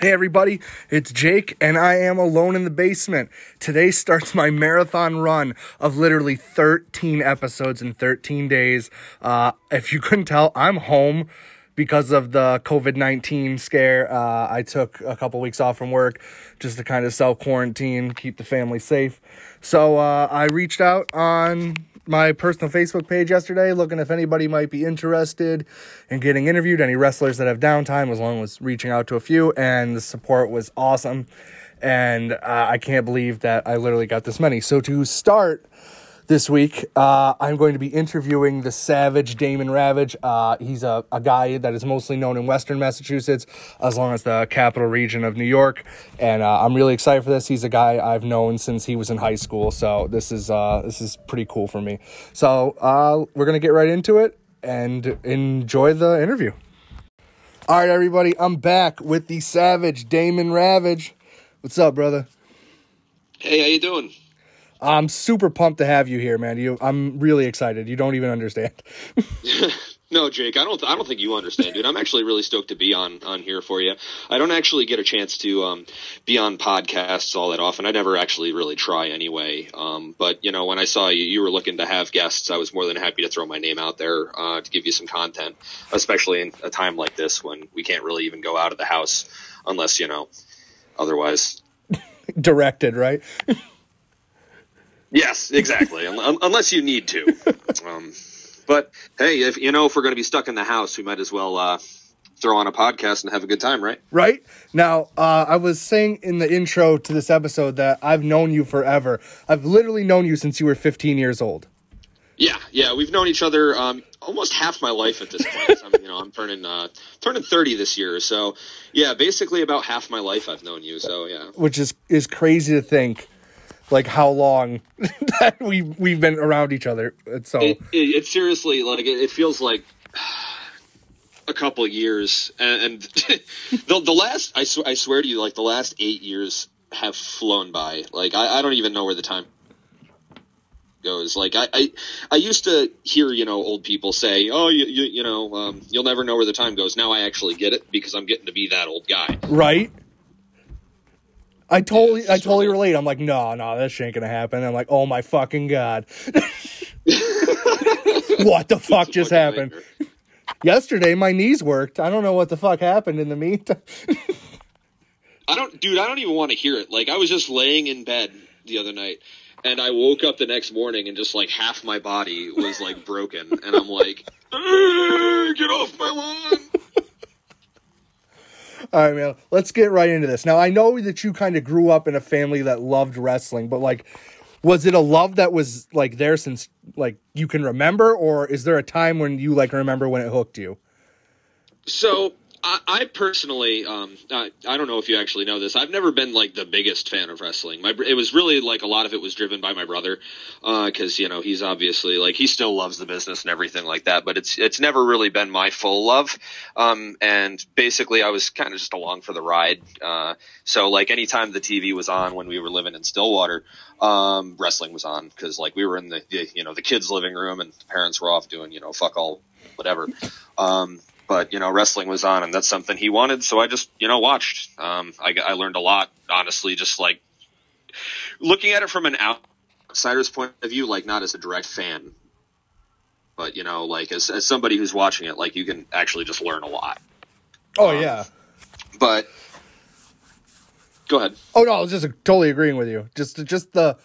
Hey everybody, it's Jake and I am alone in the basement. Today starts my marathon run of literally 13 episodes in 13 days. Uh, if you couldn't tell, I'm home because of the COVID 19 scare. Uh, I took a couple weeks off from work just to kind of self quarantine, keep the family safe. So uh, I reached out on my personal Facebook page yesterday, looking if anybody might be interested in getting interviewed, any wrestlers that have downtime, as long as reaching out to a few, and the support was awesome. And uh, I can't believe that I literally got this many. So to start, this week. Uh, I'm going to be interviewing the Savage Damon Ravage. Uh, he's a, a guy that is mostly known in Western Massachusetts, as long as the capital region of New York. And uh, I'm really excited for this. He's a guy I've known since he was in high school, so this is uh, this is pretty cool for me. So uh, we're gonna get right into it and enjoy the interview. All right, everybody, I'm back with the Savage Damon Ravage. What's up, brother? Hey, how you doing? I'm super pumped to have you here, man. You, I'm really excited. You don't even understand. no, Jake, I don't. I don't think you understand, dude. I'm actually really stoked to be on on here for you. I don't actually get a chance to um, be on podcasts all that often. I never actually really try anyway. Um, but you know, when I saw you, you were looking to have guests. I was more than happy to throw my name out there uh, to give you some content, especially in a time like this when we can't really even go out of the house unless you know otherwise directed, right? Yes, exactly. Unless you need to. Um, but hey, if you know if we're going to be stuck in the house, we might as well uh, throw on a podcast and have a good time, right? Right. Now, uh, I was saying in the intro to this episode that I've known you forever. I've literally known you since you were 15 years old. Yeah, yeah, we've known each other um, almost half my life at this point. I'm, you know, I'm turning uh, turning 30 this year, so yeah, basically about half my life I've known you. So yeah, which is is crazy to think like how long that we we've been around each other. So it, it, it seriously like it, it, feels like a couple years, and, and the the last I, sw- I swear to you, like the last eight years have flown by. Like I, I don't even know where the time goes. Like I, I, I used to hear you know old people say, "Oh, you, you, you know, um, you'll never know where the time goes." Now I actually get it because I'm getting to be that old guy. Right. I totally, I totally relate. I'm like, no, no, that shit ain't gonna happen. I'm like, oh my fucking god, what the fuck just happened? Yesterday, my knees worked. I don't know what the fuck happened in the meantime. I don't, dude. I don't even want to hear it. Like, I was just laying in bed the other night, and I woke up the next morning, and just like half my body was like broken, and I'm like, get off my lawn. All right, man. Let's get right into this. Now, I know that you kind of grew up in a family that loved wrestling, but like, was it a love that was like there since like you can remember, or is there a time when you like remember when it hooked you? So I, I personally, um, I, I, don't know if you actually know this. I've never been like the biggest fan of wrestling. My, it was really like a lot of it was driven by my brother, because uh, you know he's obviously like he still loves the business and everything like that. But it's it's never really been my full love. Um, and basically, I was kind of just along for the ride. Uh, so like anytime the TV was on when we were living in Stillwater, um, wrestling was on because like we were in the, the you know the kids' living room and the parents were off doing you know fuck all whatever. Um, but you know wrestling was on and that's something he wanted so i just you know watched. Um, I, I learned a lot honestly just like looking at it from an outsider's point of view like not as a direct fan but you know like as, as somebody who's watching it like you can actually just learn a lot. Oh um, yeah but go ahead. Oh no i was just totally agreeing with you. Just just the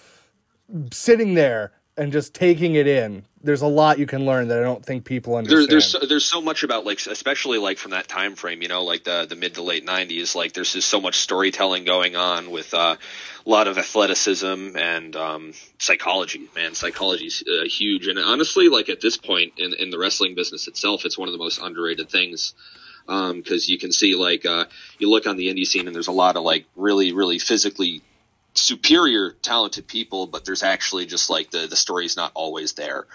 sitting there and just taking it in there's a lot you can learn that I don't think people understand. There, there's so, there's so much about like especially like from that time frame, you know, like the the mid to late '90s. Like there's just so much storytelling going on with uh, a lot of athleticism and um, psychology. Man, psychology's uh, huge. And honestly, like at this point in in the wrestling business itself, it's one of the most underrated things because um, you can see like uh, you look on the indie scene and there's a lot of like really really physically superior talented people but there's actually just like the the story's not always there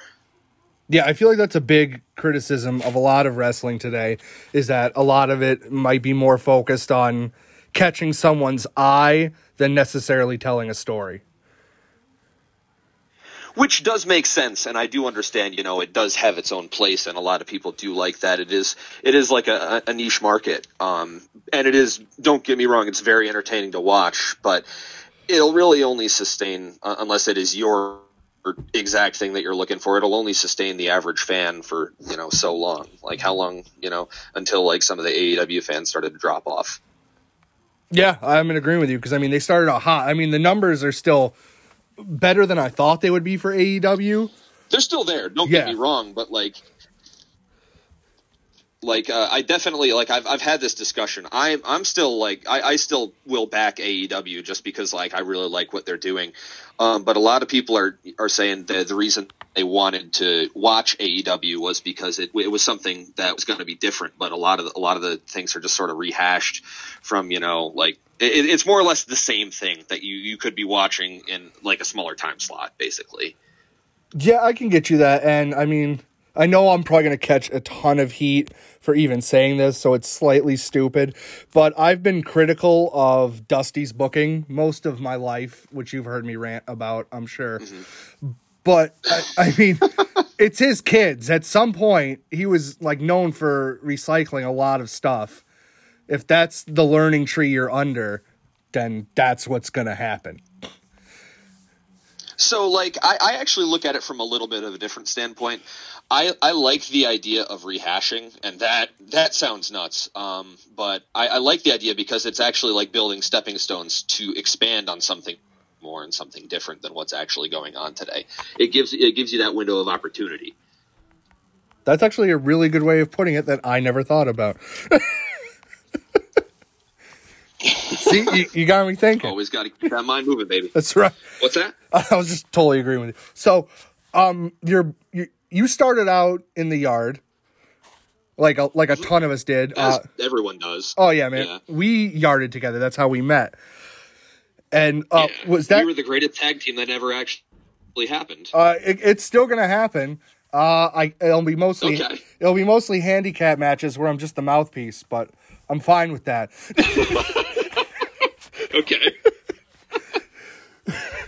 yeah, I feel like that's a big criticism of a lot of wrestling today is that a lot of it might be more focused on catching someone's eye than necessarily telling a story. which does make sense, and I do understand. You know, it does have its own place, and a lot of people do like that. It is it is like a, a niche market, um, and it is. Don't get me wrong; it's very entertaining to watch, but it'll really only sustain uh, unless it is your exact thing that you're looking for. It'll only sustain the average fan for you know so long. Like how long you know until like some of the AEW fans started to drop off. Yeah, I'm in agreement with you because I mean they started out hot. I mean the numbers are still better than I thought they would be for AEW. They're still there. Don't Yeah. get me wrong, but like, like uh, I definitely like I've I've had this discussion. I'm I'm still like I, I still will back AEW just because like I really like what they're doing. Um, but a lot of people are are saying that the reason they wanted to watch AEW was because it it was something that was going to be different. But a lot of the, a lot of the things are just sort of rehashed from you know like it, it's more or less the same thing that you you could be watching in like a smaller time slot basically. Yeah, I can get you that. And I mean, I know I'm probably going to catch a ton of heat for even saying this, so it's slightly stupid. But I've been critical of Dusty's booking most of my life, which you've heard me rant about, I'm sure. Mm-hmm. But I, I mean, it's his kids. At some point, he was like known for recycling a lot of stuff. If that's the learning tree you're under, then that's what's going to happen. So, like, I, I actually look at it from a little bit of a different standpoint. I, I like the idea of rehashing, and that that sounds nuts. Um, but I, I like the idea because it's actually like building stepping stones to expand on something more and something different than what's actually going on today. It gives it gives you that window of opportunity. That's actually a really good way of putting it that I never thought about. See, you, you got me thinking. Always got to keep that mind moving, baby. That's right. What's that? I was just totally agreeing with you. So, um, you're you you started out in the yard, like a like a ton of us did. Uh, everyone does. oh yeah, man. Yeah. We yarded together. That's how we met. And uh, Yeah. was that? we were the greatest tag team that never actually happened? uh, it, it's still gonna happen. Uh, I it'll be mostly Okay. it'll be mostly handicap matches where I'm just the mouthpiece, but I'm fine with that. okay.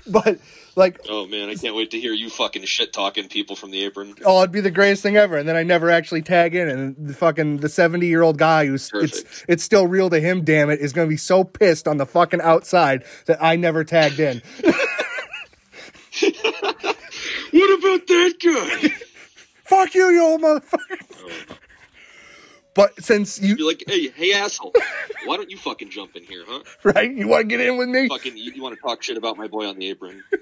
but like Oh man, I can't wait to hear you fucking shit talking people from the apron. oh, it'd be the greatest thing ever. And then I never actually tag in, and the fucking the seventy year old guy who's it's Perfect. it's still real to him. Damn it, is gonna be so pissed on the fucking outside that I never tagged in. What about that guy? Fuck you, you old motherfucker. Oh. But since you You're like, hey, hey, asshole, why don't you fucking jump in here, huh? right, you want to get in with me. Fucking, you, you want to talk shit about my boy on the apron?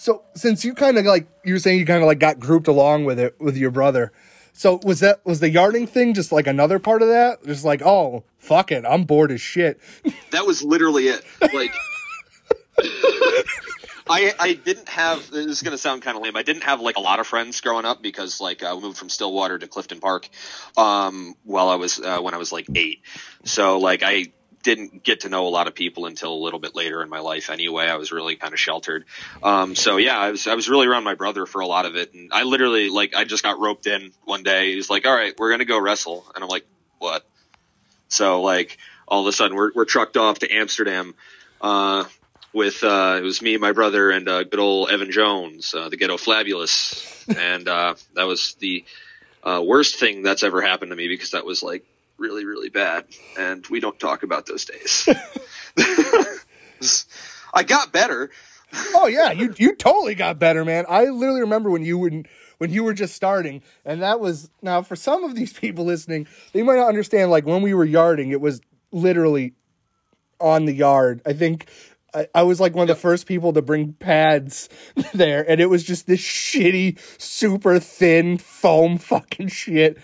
So since you kind of like you were saying you kind of like got grouped along with it with your brother. So was that was the yarding thing just like another part of that? Just like oh fuck it, I'm bored as shit. That was literally it. Like, I I didn't have. This is gonna sound kind of lame. I didn't have like a lot of friends growing up because like I moved from Stillwater to Clifton Park, um, while I was uh, when I was like eight. So like I didn't get to know a lot of people until a little bit later in my life. Anyway, I was really kind of sheltered. Um, so yeah, I was I was really around my brother for a lot of it, and I literally like I just got roped in one day. He's like, "All right, we're gonna go wrestle," and I'm like, "What?" So like all of a sudden we're we're trucked off to Amsterdam. Uh, with uh, it was me, my brother, and uh, good old Evan Jones, uh, the Ghetto Flabulous, and uh, that was the uh, worst thing that's ever happened to me because that was like really really bad, and we don't talk about those days. I got better. oh yeah, you you totally got better, man. I literally remember when you wouldn't when you were just starting, and that was now for some of these people listening, they might not understand. Like when we were yarding, it was literally on the yard. I think I, I was like one of the first people to bring pads there, and it was just this shitty, super thin foam fucking shit.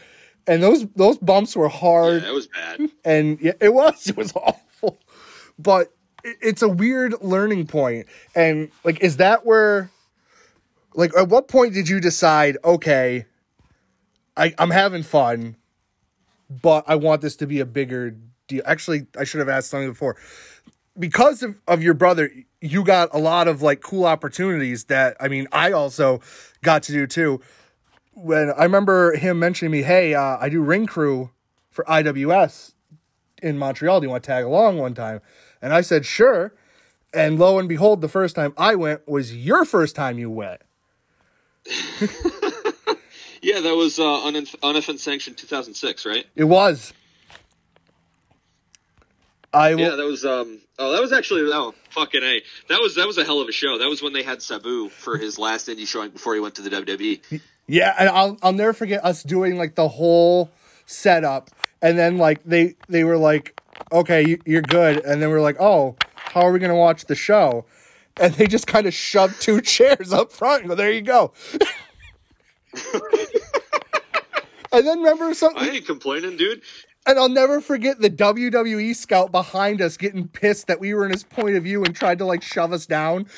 And those those bumps were Yeah, hard that was bad. and yeah, it was it was awful but it- it's a weird learning point. point and like is that where like at what point did you decide okay I, i'm having fun but i want this to be a bigger deal actually i should have asked something before because of, of your brother you got a lot of like cool opportunities that i mean i also got to do too when i remember him mentioning me hey uh, i do ring crew for iws in Montreal. Do you want to tag along one time? And I said, sure. And lo and behold, the first time I went was your first time you went. Yeah, that was uh, un- unoffense sanctioned 2006, right? It was. I w- Yeah, that was. Um, oh, that was actually oh fucking a. That was that was a hell of a show. That was when they had Sabu for his last indie showing before he went to the. WWE. Yeah, and I'll I'll never forget us doing like the whole setup, and then like they they were like, "Okay, you, you're good," and then we're like, "Oh, how are we gonna watch the show?" And they just kind of shoved two chairs up front and go, "There you go." and then remember something. I ain't complaining, dude. And I'll never forget the WWE scout behind us getting pissed that we were in his point of view and tried to like shove us down.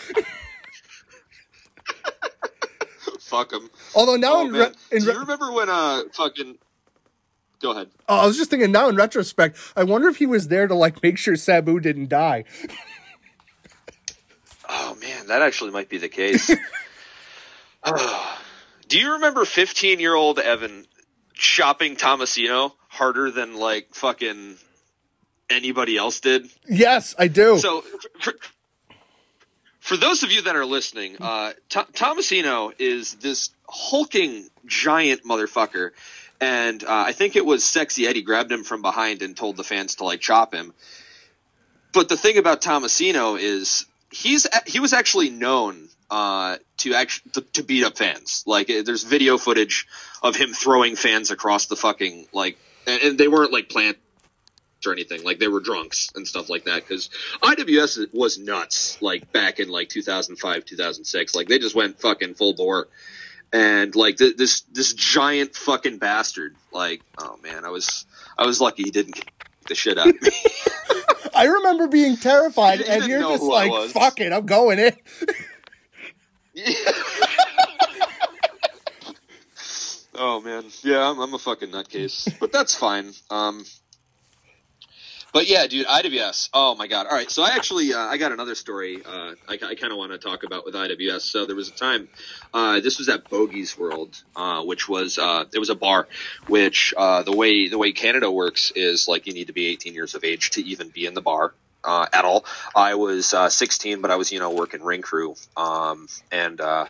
Fuck him. Although now Oh, in, re- in Do you remember when uh fucking? Go ahead. Oh, I was just thinking now in retrospect, I wonder if he was there to like make sure Sabu didn't die. Oh man, that actually might be the case. Oh. Do you remember 15 year old Evan shopping Tomasino harder than like fucking anybody else did? Yes, I do. So, for, for those of you that are listening, uh, Th- Tomasino is this hulking giant motherfucker, and uh, I think it was Sexy Eddie grabbed him from behind and told the fans to like chop him. But the thing about Tomasino is he's he was actually known uh, to actually to, to beat up fans. Like uh, there's video footage of him throwing fans across the fucking like, and, and they weren't like plant or anything. Like they were drunks and stuff like that. Because IWS was nuts. Like back in like 2005, 2006. Like they just went fucking full bore. And like th- this this giant fucking bastard. Like oh man, I was I was lucky he didn't get the shit out of me. I remember being terrified, and you're just like, "Fuck it, I'm going in." oh man, yeah, I'm, I'm a fucking nutcase, but that's fine. Um, but yeah, dude, IWS. Oh my god. All right, so I actually uh, I got another story. Uh, I, I kind of want to talk about with IWS. So there was a time. Uh, this was at Bogey's World, uh, which was uh, it was a bar. Which uh, the way the way Canada works is like you need to be 18 years of age to even be in the bar. Uh, at all, I was uh, 16, but I was you know working ring crew, um, and uh,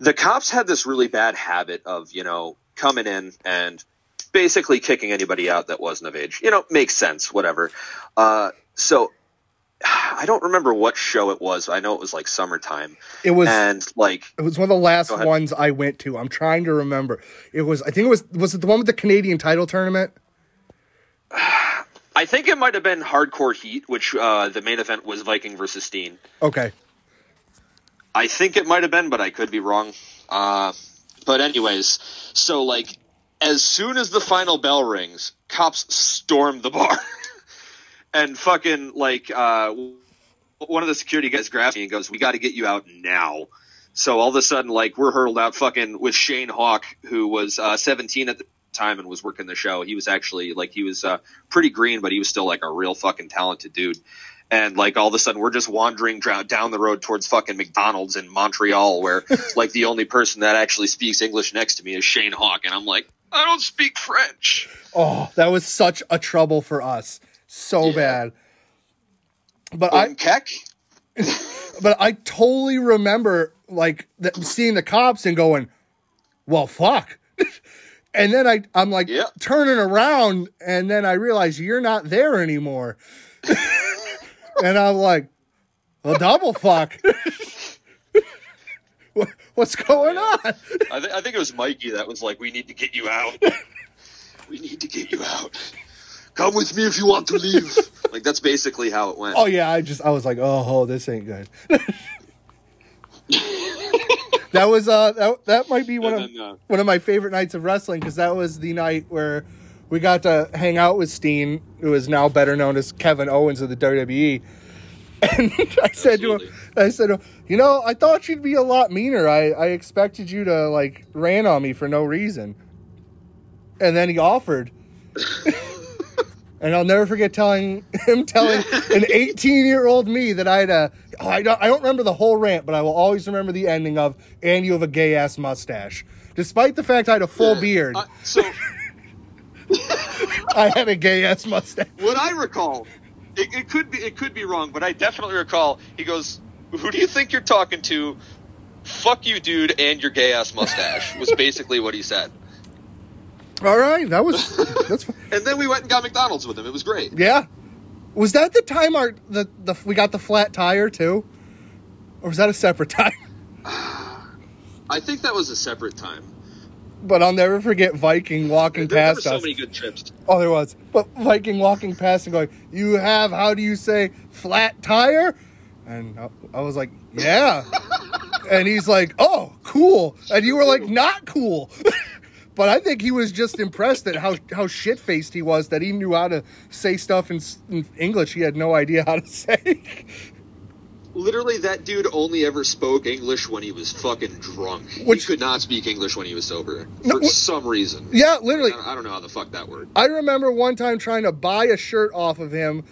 the cops had this really bad habit of you know coming in and basically kicking anybody out that wasn't of age. You know, makes sense, whatever. Uh, so I don't remember what show it was. I know it was like summertime, It was and like it was one of the last ones I went to. I'm trying to remember. It was I think it was was it the one with the Canadian title tournament? I think it might have been Hardcore Heat, which uh, the main event was Viking versus Steen. Okay. I think it might have been, but I could be wrong. Uh, but anyways, so like as soon as the final bell rings, cops storm the bar, and fucking like uh, one of the security guys grabs me and goes, "We got to get you out now." So all of a sudden, like we're hurled out, fucking with Shane Hawk, who was uh, 17 at the time and was working the show. He was actually like he was uh, pretty green, but he was still like a real fucking talented dude and like all of a sudden we're just wandering down the road towards fucking McDonald's in Montreal, where like the only person that actually speaks English next to me is Shane Hawk, and I'm like, I don't speak French. Oh, that was such a trouble for us. So Yeah. bad. But I I'm Keck. but I totally remember like th- seeing the cops and going, "Well, fuck." and then I I'm like Yeah. turning around and then I realize you're not there anymore. And I'm like, "Well, double fuck." What's going on? I, th- I think it was Mikey that was like, "We need to get you out. we need to get you out. Come with me if you want to leave." like that's basically how it went. Oh yeah, I just I was like, oh, oh this ain't good. that was uh that, that might be one of uh, one of my favorite nights of wrestling because that was the night where we got to hang out with Steen, who is now better known as Kevin Owens of the WWE. And I said to him, I said, you know, I thought you'd be a lot meaner. I, I expected you to like ran on me for no reason. And then he offered. and I'll never forget telling him telling an 18 year old me that I had a oh, I don't I don't remember the whole rant, but I will always remember the ending of and you have a gay ass mustache. Despite the fact I had a full beard, Uh, so I had a gay ass mustache. what I recall it, it could be it could be wrong, but I definitely recall he goes, "Who do you think you're talking to?" Fuck you, dude, and your gay ass mustache was basically what he said. All right, that was that's And then we went and got McDonald's with him. It was great. yeah. Was that the time our the, the we got the flat tire too, or was that a separate time? I think that was a separate time. But I'll never forget Viking walking There, there were past so us. many good trips. Oh, there was. But Viking walking past and going, "You have how do you say flat tire?" And I- I was like, "Yeah." and he's like, "Oh, cool." And you were like, "Not cool." but I think he was just impressed at how how shit faced he was that he knew how to say stuff in, in English he had no idea how to say. Literally, that dude only ever spoke English when he was fucking drunk. Which- he could not speak English when he was sober No, for wh- some reason. yeah, I literally. don't, I don't know how the fuck that worked. I remember one time trying to buy a shirt off of him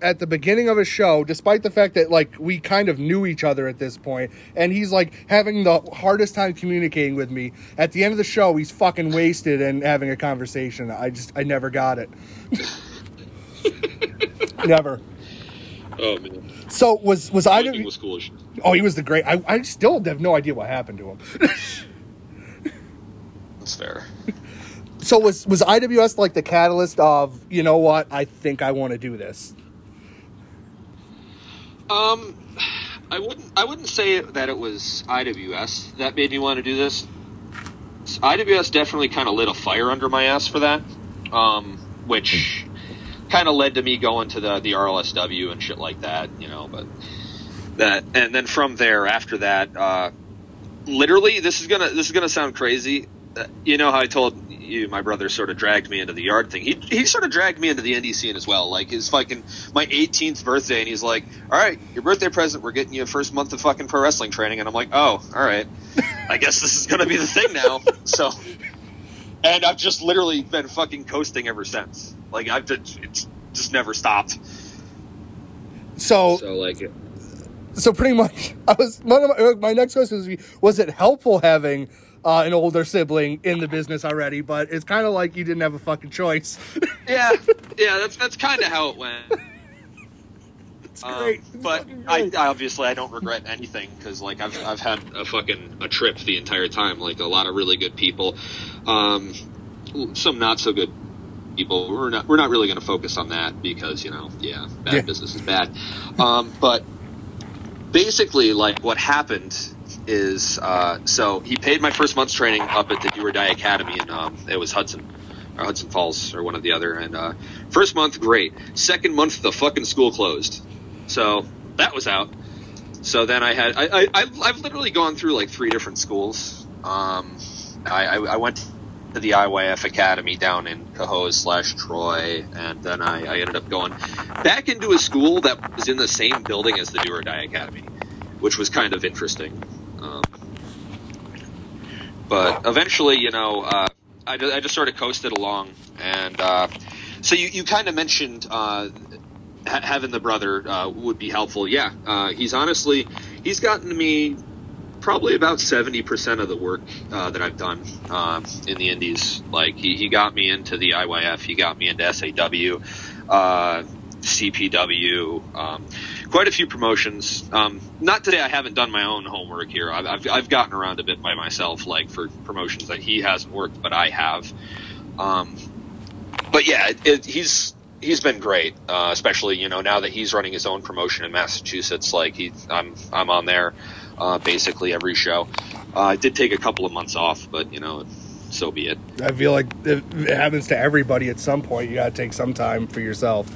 at the beginning of a show, despite the fact that like we kind of knew each other at this point, and he's like having the hardest time communicating with me. At the end of the show, he's fucking wasted and having a conversation. I just I never got it. never. Oh man, So was was I? Viking was cool. as shit. Oh, he was the great. I, I still have no idea what happened to him. That's fair. so was was IWS like the catalyst of you know what? I think I want to do this. Um, I wouldn't. I wouldn't say that it was IWS that made me want to do this. IWS definitely kind of lit a fire under my ass for that, um, which kind of led to me going to the the RLSW and shit like that. You know, but that and then from there after that, uh, literally, this is gonna this is gonna sound crazy. Uh, you know how I told you my brother sort of dragged me into the yard thing. He he sort of dragged me into the indie scene as well. Like his fucking my 18th birthday, and he's like, "All right, your birthday present. We're getting you a first month of fucking pro wrestling training." And I'm like, "Oh, all right. I guess this is gonna be the thing now." So, and I've just literally been fucking coasting ever since. Like I've just it's just never stopped. So So like. so pretty much i was one of my, my next question was was it helpful having uh, an older sibling in the business already but it's kind of like you didn't have a fucking choice Yeah, yeah, that's that's kind of how it went. It's Um, great It's but fucking I, great. I obviously I don't regret anything because like I've I've had a fucking a trip the entire time. Like a lot of really good people, um, some not so good people. We're not we're not really going to focus on that because you know yeah bad Yeah. business is bad. Um, but basically like what happened is uh, so he paid my first month's training up at the Do or Die Academy and um, it was Hudson or Hudson Falls or one or the other and uh, first month great second month the fucking school closed so that was out. So then I had I, I I've, I've literally gone through like three different schools. Um, I, I, I went to the IYF Academy down in Cohoes slash Troy and then I, I ended up going back into a school that was in the same building as the Do or Die Academy which was kind of interesting. Um, but eventually, you know, uh, I, I just sort of coasted along, and uh, so you, you kind of mentioned uh, ha- having the brother uh, would be helpful. Yeah, uh, he's honestly he's gotten me probably about seventy percent of the work uh, that I've done um, in the Indies. Like he, he got me into the IYF, he got me into SAW. Uh, CPW, um, quite a few promotions. Um, not today. I haven't done my own homework here. I've, I've, I've gotten around a bit by myself, like for promotions that he hasn't worked, but I have. Um, but yeah, it, it, he's he's been great, uh, especially you know now that he's running his own promotion in Massachusetts. Like he, I'm I'm on there uh, basically every show. Uh, I did take a couple of months off, but you know, so be it. i feel like it, happens to everybody at some point you gotta take some time for yourself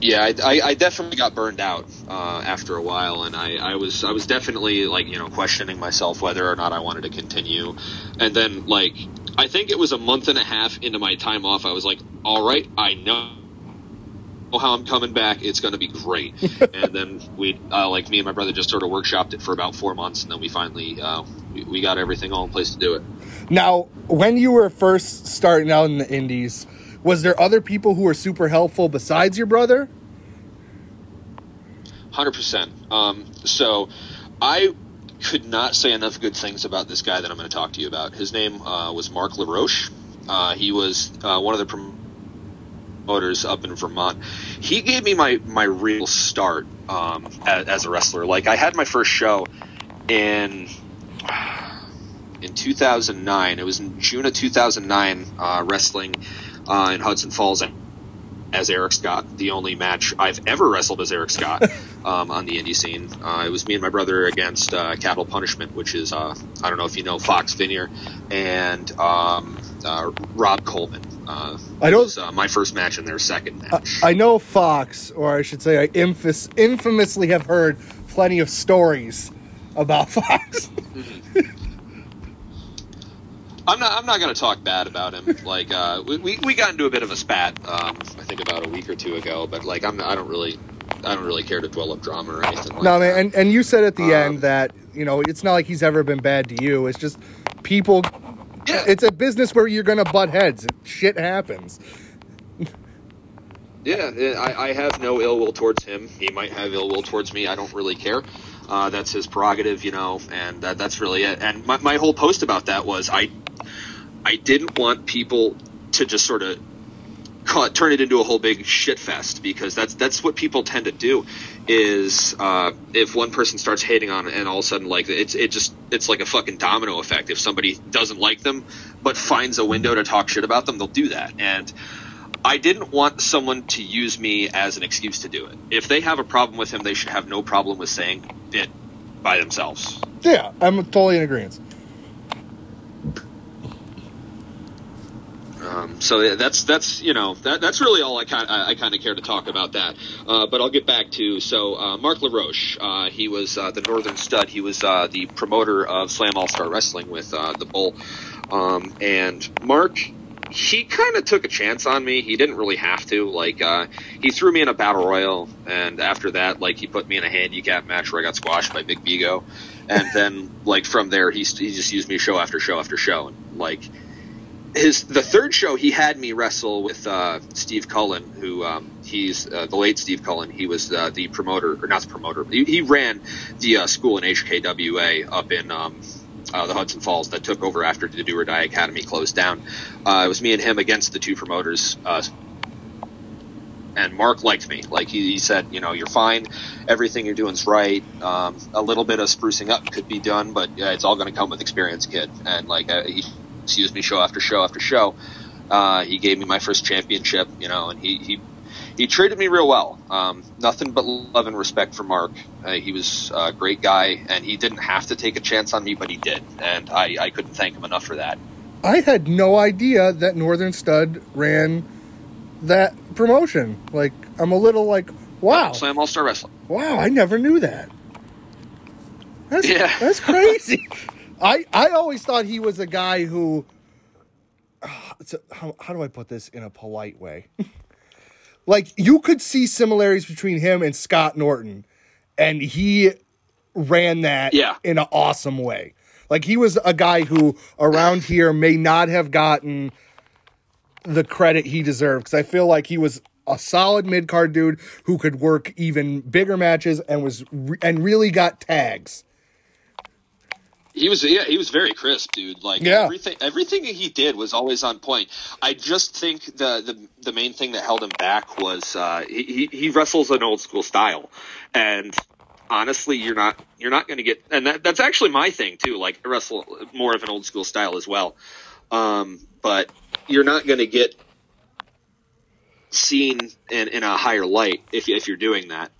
Yeah, I, I, I definitely got burned out uh, after a while, and I, I was I was definitely like you know questioning myself whether or not I wanted to continue, and then like I think it was a month and a half into my time off, I was like, all right, I know how I'm coming back. It's going to be great, and then we uh, like me and my brother just sort of workshopped it for about four months, and then we finally uh, we, we got everything all in place to do it. now when you were first starting out in the indies was there other people who were super helpful besides your brother Hundred percent. Um, so, I could not say enough good things about this guy that I'm going to talk to you about. His name uh, was Mark LaRoche. Uh, he was uh, one of the promoters up in Vermont. He gave me my my real start um, as, as a wrestler. Like I had my first show in in 2009. It was in June of 2009, uh, wrestling uh, in Hudson Falls as Eric Scott. The only match I've ever wrestled as Eric Scott um, on the indie scene. Uh, it was me and my brother against uh, Capital Punishment, which is uh, I don't know if you know Fox Vinier and um, uh, Rob Coleman. Uh, I don't. was, uh, my first match and their second match. I know Fox, or I should say, I infamous, infamously have heard plenty of stories about Fox. I'm not. I'm not going to talk bad about him. Like uh, we, we we got into a bit of a spat. Um, I think about a week or two ago. But like I'm. I don't really. I don't really care to dwell up drama or anything like no, that. man, and, and you said at the Um, end that, you know, it's not like he's ever been bad to you. It's just people, yeah, it's a business where you're going to butt heads. Shit happens. yeah. I, I have no ill will towards him. He might have ill will towards me. I don't really care. Uh, that's his prerogative, you know, and that, that's really it. And my, my whole post about that was I, I didn't want people to just sort of it, turn it into a whole big shit fest because that's that's what people tend to do. Is uh, if one person starts hating on it and all of a sudden like it's it just it's like a fucking domino effect. If somebody doesn't like them but finds a window to talk shit about them, they'll do that. And I didn't want someone to use me as an excuse to do it. If they have a problem with him, they should have no problem with saying it by themselves. Yeah, I'm totally in agreement. Um, so that's that's you know that that's really all I kind I, I kind of care to talk about that. Uh, but I'll get back to so uh, Mark LaRoche. Uh, he was uh, the Northern Stud. He was uh, the promoter of Slam All Star Wrestling with uh, the Bull. Um, and Mark, he kind of took a chance on me. He didn't really have to. Like he threw me in a battle royal, and after that, like he put me in a handicap match where I got squashed by Big Bigo. And then like from there, he he just used me show after show after show, and like his the third show he had me wrestle with uh, Steve Cullen, who um, he's uh, the late Steve Cullen. He was uh, the promoter, or not the promoter. He, he ran the uh, school in HKWA up in um, uh, the Hudson Falls that took over after the Do or Die Academy closed down. Uh, it was me and him against the two promoters. Uh, and Mark liked me. Like he, he said, you know, you're fine. Everything you're doing's right. Um, a little bit of sprucing up could be done, but it's all going to come with experience, kid. And like he used me show after show after show. Uh, he gave me my first championship, you know, and he he, he treated me real well. Um, nothing but love and respect for Mark. Uh, he was a great guy, and he didn't have to take a chance on me, but he did, and I, I couldn't thank him enough for that. I had no idea that Northern Stud ran that promotion. Like, I'm a little like, wow, Slam All Star Wrestling. wow, I never knew that. That's, Yeah. that's crazy. I, I always thought he was a guy who, a- how, how do I put this in a polite way? like, you could see similarities between him and Scott Norton, and he ran that Yeah. in an awesome way. Like, he was a guy who around here may not have gotten the credit he deserved because I feel like he was a solid mid card dude who could work even bigger matches and was re- and really got tags. He was yeah, he was very crisp, dude. Like Yeah. everything everything he did was always on point. I just think the the, the main thing that held him back was uh, he, he wrestles an old school style, and honestly, you're not you're not going to get and that that's actually my thing too. Like I wrestle more of an old school style as well, um, but you're not going to get seen in, in a higher light if if you're doing that.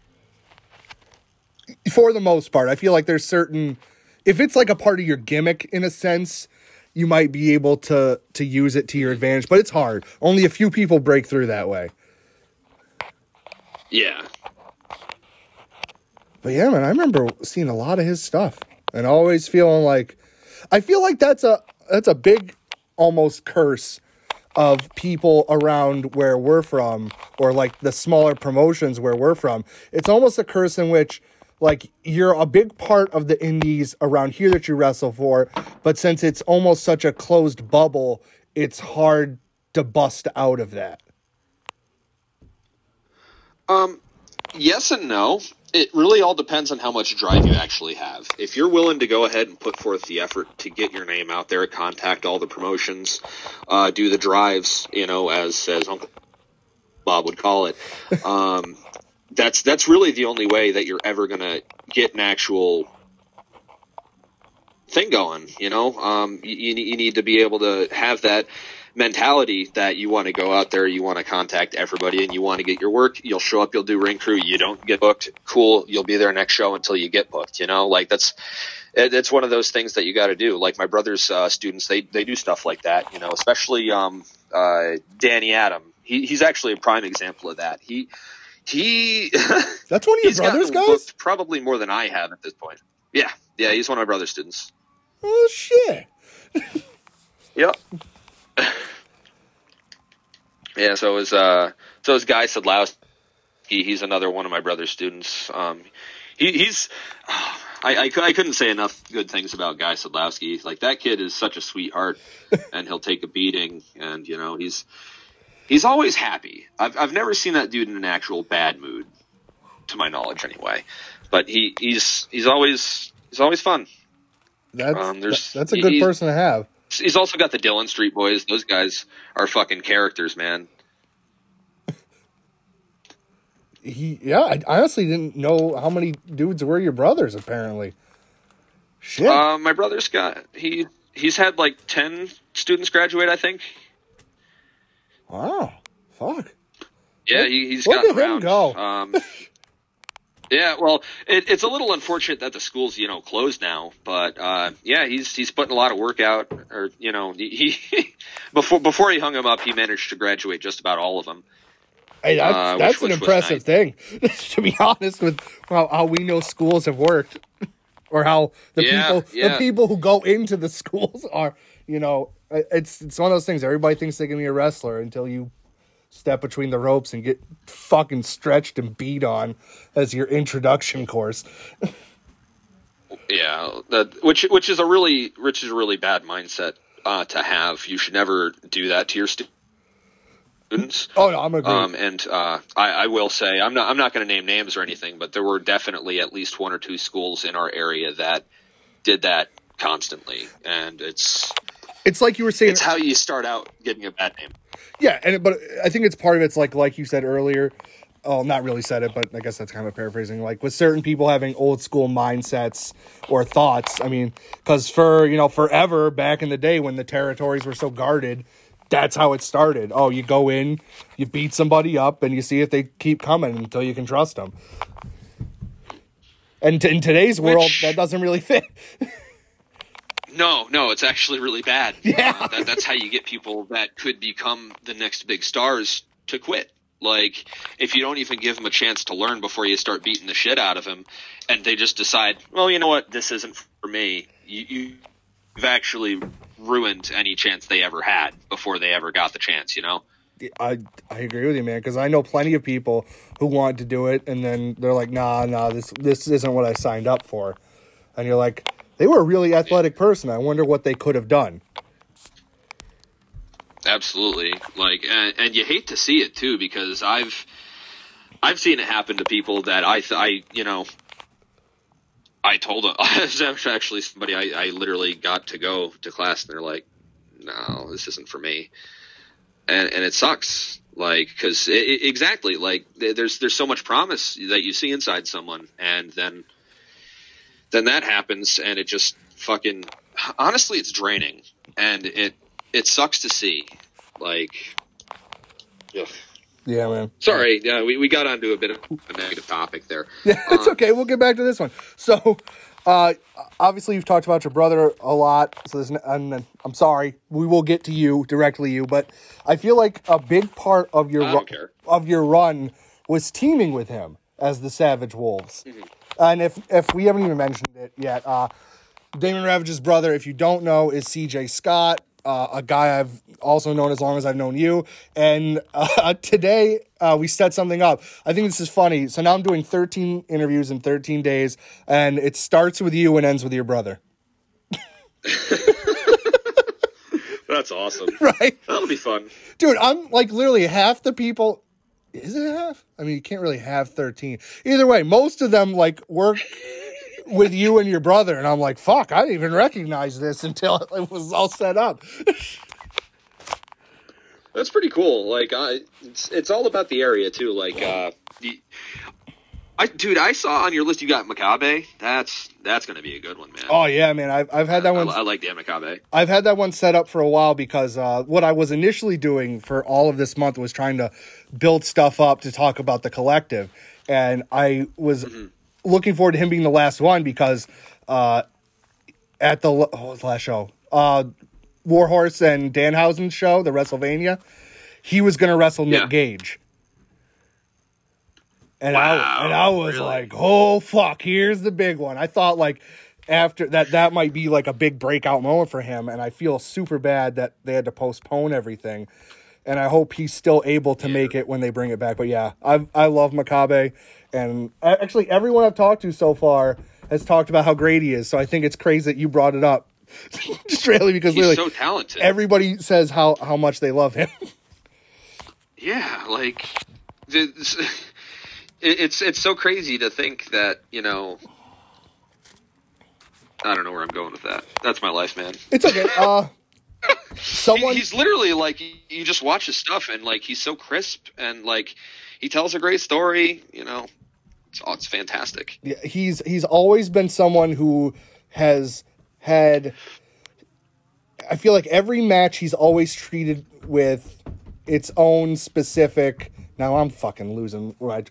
For the most part, I feel like there's certain if it's like a part of your gimmick in a sense, you might be able to to use it to your advantage, but it's hard. Only a few people break through that way. Yeah. But yeah, man, I remember seeing a lot of his stuff and always feeling like I feel like that's a that's a big almost curse of people around where we're from or like the smaller promotions where we're from. It's almost a curse in which like you're a big part of the indies around here that you wrestle for, but since it's almost such a closed bubble, it's hard to bust out of that. Um, yes and no. It really all depends on how much drive you actually have. If you're willing to go ahead and put forth the effort to get your name out there, contact all the promotions, uh, do the drives, you know, as as Uncle Bob would call it. Um, that's that's really the only way that you're ever gonna get an actual thing going. You know, um, you, you need to be able to have that mentality that you want to go out there, you want to contact everybody, and you want to get your work. You'll show up, you'll do ring crew. You don't get booked, cool. You'll be there next show until you get booked. You know, like that's it's one of those things that you got to do. Like my brother's uh, students, they they do stuff like that. You know, especially um, uh, Danny Adam. He, he's actually a prime example of that. He he. That's one of your brothers, guys. Probably more than I have at this point. Yeah, yeah, he's one of my brother's students. Oh shit. yep. yeah, so it was uh so it was Guy Sadlowski. He, he's another one of my brother's students. Um, he, he's oh, I, I, I couldn't say enough good things about Guy Sadlowski. Like that kid is such a sweetheart, and he'll take a beating, and you know he's he's always happy. I've I've never seen that dude in an actual bad mood, to my knowledge, anyway. But he he's he's always he's always fun. That's um, that's a good person to have. He's also got the Dylan Street Boys. Those guys are fucking characters, man. he, yeah, I honestly didn't know how many dudes were your brothers. Apparently, shit. Uh, my brother's got he he's had like ten students graduate. I think. Wow, fuck. Yeah, he, he's got around. Go. Um, Yeah, well, it, it's a little unfortunate that the school's you know closed now, but uh, yeah, he's he's putting a lot of work out. Or you know, he, he before before he hung him up, he managed to graduate just about all of them. Hey, that's, uh, that's which, an which impressive thing, to be honest, with how, how, we know schools have worked, or how the yeah, people yeah. the people who go into the schools are. You know, it's it's one of those things. Everybody thinks they can be a wrestler until you step between the ropes and get fucking stretched and beat on as your introduction course. yeah, that which which is a really which is a really bad mindset uh, to have. You should never do that to your students. Oh no, I'm agreeing. Um, and uh, I, I will say I'm not I'm not going to name names or anything, but there were definitely at least one or two schools in our area that did that constantly, and it's it's like you were saying. It's how you start out getting a bad name. Yeah, and but I think it's part of it's like like you said earlier. Oh, not really said it, but I guess that's kind of paraphrasing. Like with certain people having old school mindsets or thoughts. I mean, because for you know forever back in the day when the territories were so guarded, that's how it started. Oh, you go in, you beat somebody up, and you see if they keep coming until you can trust them. And t- in today's Which... world, that doesn't really fit. No, no, it's actually really bad. Yeah, uh, that, that's how you get people that could become the next big stars to quit. Like, if you don't even give them a chance to learn before you start beating the shit out of them, and they just decide, well, you know what, this isn't for me. You, you've actually ruined any chance they ever had before they ever got the chance. You know. I I agree with you, man. Because I know plenty of people who want to do it, and then they're like, "Nah, nah, this this isn't what I signed up for," and you're like, they were a really athletic person. I wonder what they could have done. Absolutely, like, and, and you hate to see it too because I've I've seen it happen to people that I I you know I told them I was actually somebody I, I literally got to go to class and they're like, no, this isn't for me, and and it sucks like because exactly like there's there's so much promise that you see inside someone and then then that happens and it just fucking honestly it's draining. And it it sucks to see like ugh. yeah man. Sorry yeah we, we got onto a bit of a negative topic there. Yeah it's um, okay we'll get back to this one. So uh, obviously you've talked about your brother a lot so there's and i'm sorry we will get to you directly you but i feel like a big part of your ru- of your run was teaming with him as the savage wolves. Mm-hmm. And if if we haven't even mentioned it yet, uh, Damon Ravage's brother, if you don't know, is CJ Scott, uh, a guy I've also known as long as I've known you. And uh, today uh, we set something up. I think this is funny. So now I'm doing 13 interviews in 13 days, and it starts with you and ends with your brother. That's awesome. Right? That'll be fun. Dude, I'm like literally half the people is it a half? I mean, you can't really have 13. Either way, most of them like work with you and your brother. And I'm like, fuck, I didn't even recognize this until it was all set up. That's pretty cool. Like, uh, it's it's all about the area too. Like, uh, I dude, I saw on your list you got Makabe. That's that's gonna be a good one, man. Oh yeah, man. I've I've had that I, one. I like Dan Makabe. I've had that one set up for a while because uh, what I was initially doing for all of this month was trying to build stuff up to talk about the collective, and I was looking forward to him being the last one because uh, at the oh, last show, uh, Warhorse and Danhausen's show, the WrestleMania, he was going to wrestle Nick Yeah. Gage. And Wow, I and I was really? like, "Oh fuck, here's the big one." I thought like after that that might be like a big breakout moment for him and I feel super bad that they had to postpone everything. And I hope he's still able to make it when they bring it back. But yeah, I I love Makabe and actually everyone I've talked to so far has talked about how great he is. So I think it's crazy that you brought it up. Just really because He's so talented. everybody says how how much they love him. yeah, like it's, it's it's so crazy to think that you know. I don't know where I'm going with that. That's my life, man. It's okay. Uh someone he's literally like you just watch his stuff and like he's so crisp and like he tells a great story. You know, it's oh, it's fantastic. Yeah, he's he's always been someone who has had I feel like every match he's always treated with its own specific now I'm fucking losing right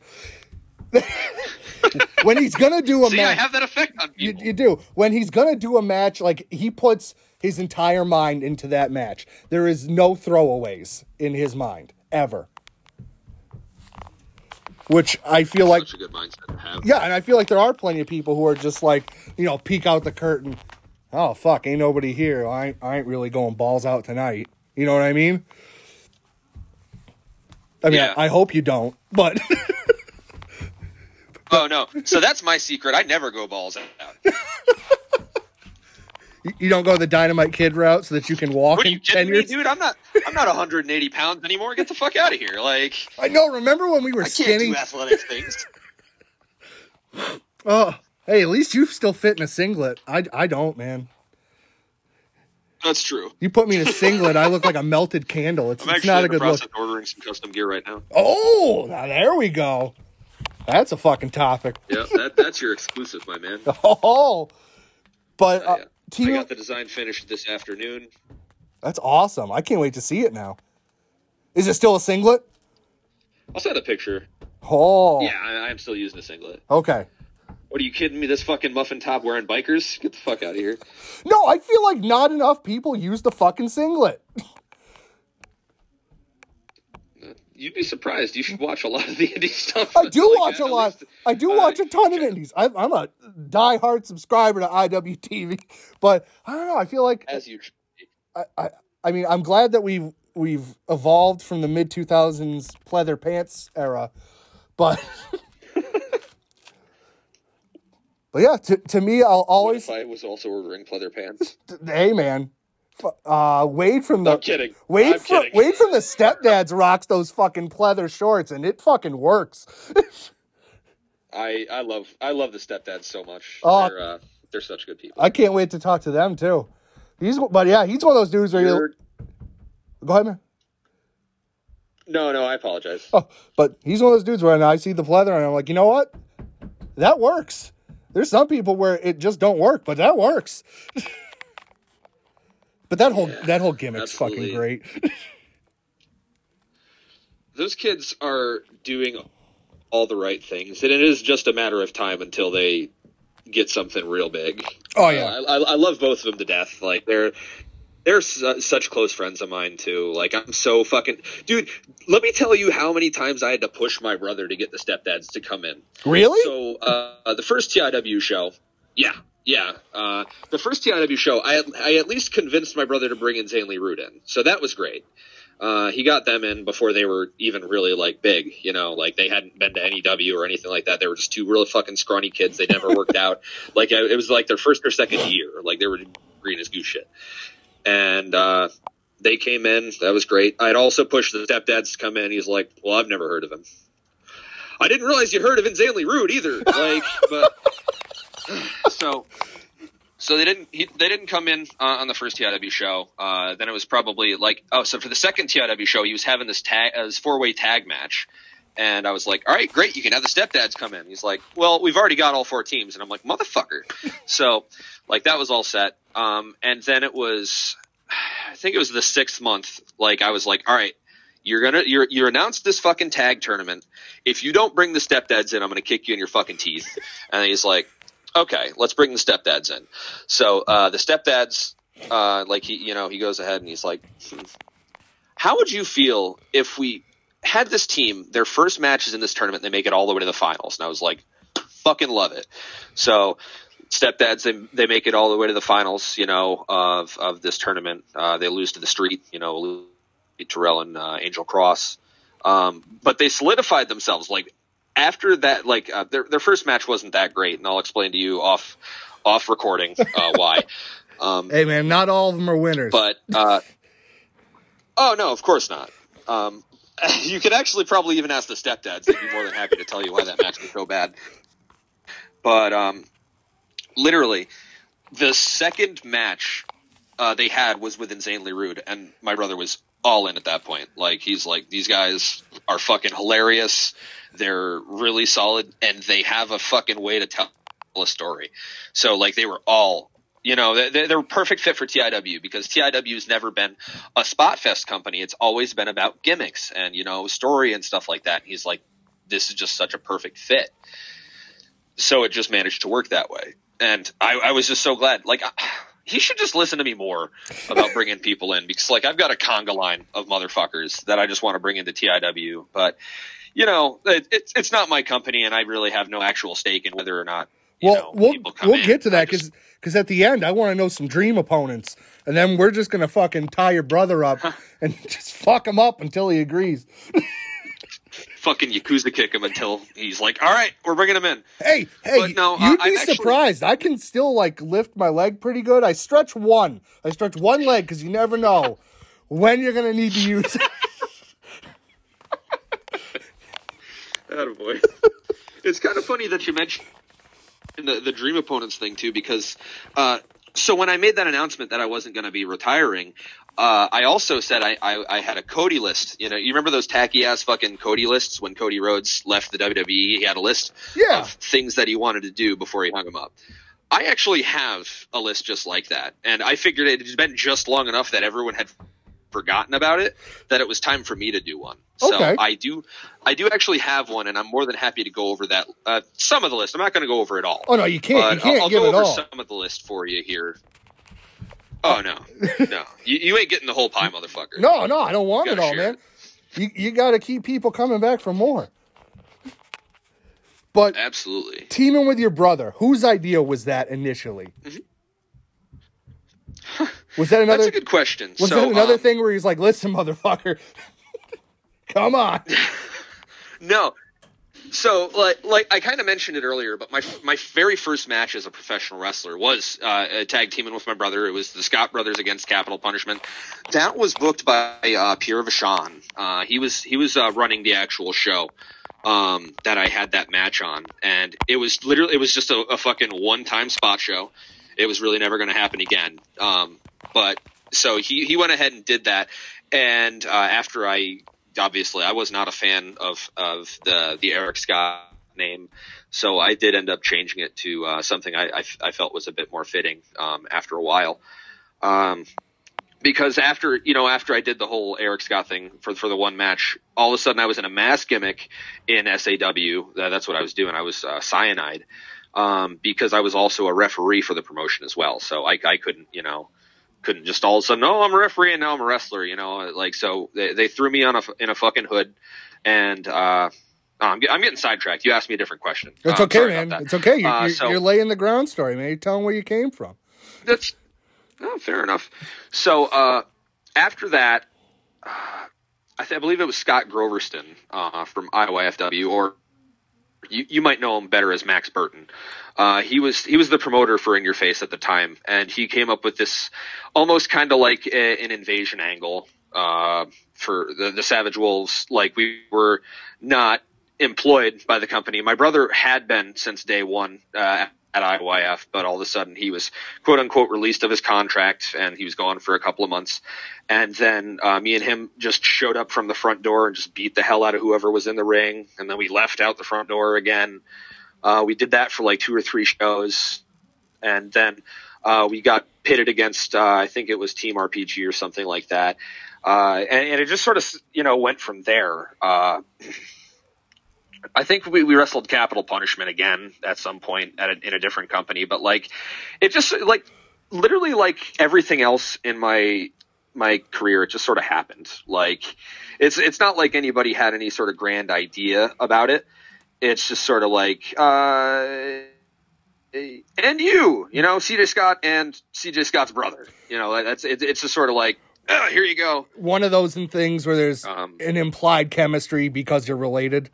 when he's gonna do a See, I have that effect on you, people. you do when he's gonna do a match like he puts his entire mind into that match there is no throwaways in his mind ever which I feel like Such a good mindset to have. yeah, and I feel like there are plenty of people who are just like, you know, peek out the curtain. Oh fuck, ain't nobody here. I ain't, I ain't really going balls out tonight. You know what I mean? I mean, Yeah. I, I hope you don't, but Oh no! So that's my secret. I never go balls out. you- don't go the dynamite kid route so that you can walk What are in you ten kidding me, years. dude? I'm not. I'm not 180 pounds anymore. Get the fuck out of here! Like I know. Remember when we were I can't skinny? do athletic things. Oh, hey, at least you still fit in a singlet. I, I don't, man. That's true. You put me in a singlet, I look like a melted candle. It's, not a good look. I'm it's actually not in a the good process look. ordering some custom gear right now. Oh, now there we go. That's a fucking topic. Yeah, that, that's your exclusive, my man. Oh, but uh, Yeah. I got the design finished this afternoon. that's awesome. I can't wait to see it now. Is it still a singlet? I'll send a picture. Oh, Yeah, I, I'm still using a singlet. Okay. What are you kidding me? This fucking muffin top wearing bikers? Get the fuck out of here. No, I feel like not enough people use the fucking singlet. You'd be surprised. You should watch a lot of the indie stuff. I do Like, watch a lot. least- I do uh, watch a ton of indies. I, I'm a diehard subscriber to IWTV, but I don't know. I feel like As you, I, I, I mean, I'm glad that we've we've evolved from the mid 2000s pleather pants era, but but yeah, to, to me, I'll what always if I was also ordering pleather pants? hey man, uh, Wade from the I'm kidding. Wade I'm from kidding. Wade from the stepdads rocks those fucking pleather shorts, and it fucking works. I I love I love the stepdads so much. Oh. They're uh, they're such good people. I can't wait to talk to them too. He's but yeah, he's one of those dudes where you go ahead, man. no, no, I apologize. Oh, but he's one of those dudes where I see the pleather and I'm like, you know what? That works. There's some people where it just don't work, but that works. but that whole Yeah, that whole gimmick's fucking great. Those kids are doing all the right things, and it is just a matter of time until they get something real big. Oh Uh, yeah. I, I, I love both of them to death. Like they're they're su- such close friends of mine too. Like I'm so fucking dude. Let me tell you how many times I had to push my brother to get the stepdads to come in. Really? So uh, the first TIW show, yeah, yeah, uh, the first TIW show, I I at least convinced my brother to bring in Insanely Rude in, so that was great. Uh, he got them in before they were even really like big, you know, like they hadn't been to NEW or anything like that. They were just two real fucking scrawny kids. They never worked out. Like it was like their first or second year. Like they were green as goose shit. And uh, they came in. That was great. I'd also pushed the stepdads to come in. He's like, "Well, I've never heard of him." I didn't realize you heard of Insanely Rude either. Like, but so so they didn't he, they didn't come in uh, on the first TIW show. Uh, then it was probably like oh, so for the second TIW show, he was having this tag uh, this four way tag match, and I was like, all right, great, you can have the stepdads come in. He's like, well, we've already got all four teams, and I'm like, motherfucker. so like that was all set. Um, and then it was, I think it was the sixth month. Like I was like, all right, you're gonna you're you announced this fucking tag tournament. If you don't bring the stepdads in, I'm gonna kick you in your fucking teeth. And he's like, okay, let's bring the stepdads in. So uh, the stepdads, uh, like he, you know, he goes ahead and he's like, how would you feel if we had this team, their first match is in this tournament, they make it all the way to the finals? And I was like, fucking love it. So stepdads, they they make it all the way to the finals, you know, of of this tournament. Uh, they lose to the street, you know, Terrell and uh, Angel Cross. Um, but they solidified themselves like after that, like uh, their their first match wasn't that great, and I'll explain to you off off recording uh, why. Um, hey man, not all of them are winners. But uh, oh no, of course not. Um, you could actually probably even ask the stepdads; they'd be more than happy to tell you why that match was so bad. But um, literally, the second match uh, they had was with Insanely Rude, and my brother was all in at that point. Like he's like, these guys are fucking hilarious. They're really solid, and they have a fucking way to tell a story. So like they were all, you know, they, they're perfect fit for TIW because TIW has never been a spot fest company. It's always been about gimmicks and you know story and stuff like that. And he's like, this is just such a perfect fit. So it just managed to work that way, and I, I was just so glad. Like he should just listen to me more about bringing people in because like I've got a conga line of motherfuckers that I just want to bring into TIW, but you know, it, it's it's not my company, and I really have no actual stake in whether or not. well, know, we'll we'll in. get to that because because at the end I want to know some dream opponents, and then we're just gonna fucking tie your brother up and just fuck him up until he agrees. fucking Yakuza kick him until he's like, "All right, we're bringing him in." Hey, hey, but no, you'd I, be I surprised. I can still like lift my leg pretty good. I stretch one. I stretch one leg because you never know when you're gonna need to use. boy. it's kind of funny that you mentioned the the dream opponents thing too, because uh, so when I made that announcement that I wasn't going to be retiring, uh, I also said I, I, I had a Cody list. You know, you remember those tacky ass fucking Cody lists when Cody Rhodes left the WWE? He had a list yeah. of things that he wanted to do before he hung him up. I actually have a list just like that, and I figured it had been just long enough that everyone had forgotten about it that it was time for me to do one. So okay. I do, I do actually have one, and I'm more than happy to go over that. Uh, some of the list. I'm not going to go over it all. Oh no, you can't. You can't I'll, I'll give go over all. some of the list for you here. Oh no, no, you, you ain't getting the whole pie, motherfucker. No, no, I don't want it all, man. It. You you got to keep people coming back for more. But absolutely, teaming with your brother, whose idea was that initially? Mm-hmm. Was that another? That's a good question. Was so, that another um, thing where he's like, "Listen, motherfucker, come on"? no. So, like, like I kind of mentioned it earlier, but my my very first match as a professional wrestler was uh, a tag teaming with my brother. It was the Scott brothers against Capital Punishment. That was booked by uh, Pierre Vachon. Uh, he was he was uh, running the actual show um, that I had that match on, and it was literally it was just a, a fucking one time spot show. It was really never going to happen again. Um, but so he he went ahead and did that, and uh, after I obviously I was not a fan of of the the Eric Scott name, so I did end up changing it to uh, something I, I, I felt was a bit more fitting um, after a while. Um, because after you know after I did the whole Eric Scott thing for for the one match, all of a sudden I was in a mass gimmick in SAW. That's what I was doing. I was uh, cyanide um, because I was also a referee for the promotion as well. So I, I couldn't you know couldn't just all of a sudden, oh, I'm a referee and now I'm a wrestler, you know, like, so they, they threw me on a, in a fucking hood and, uh, I'm, I'm getting sidetracked. You asked me a different question. It's uh, okay, man. It's okay. You're, uh, you're, so, you're, laying the ground story, man. You're telling where you came from. That's oh, fair enough. So uh, after that, uh, I, th- I, believe it was Scott Groverston uh, from IYFW, or you, you might know him better as Max Burton. Uh, he was he was the promoter for In Your Face at the time, and he came up with this almost kind of like a, an invasion angle uh, for the, the Savage Wolves. Like we were not employed by the company. My brother had been since day one uh, at IYF, but all of a sudden he was quote unquote released of his contract and he was gone for a couple of months. And then uh, me and him just showed up from the front door and just beat the hell out of whoever was in the ring. And then we left out the front door again. Uh, we did that for like two or three shows. And then uh, we got pitted against, uh, I think it was Team RPG or something like that. Uh, and, and, it just sort of, you know, went from there. I think we, we wrestled Capital Punishment again at some point at a, in a different company, but like it just like literally like everything else in my my career, it just sort of happened. Like it's it's not like anybody had any sort of grand idea about it. It's just sort of like uh and you, you know, CJ Scott and CJ Scott's brother. You know, that's it, it's just sort of like oh, here you go. One of those things where there's um, an implied chemistry because you're related.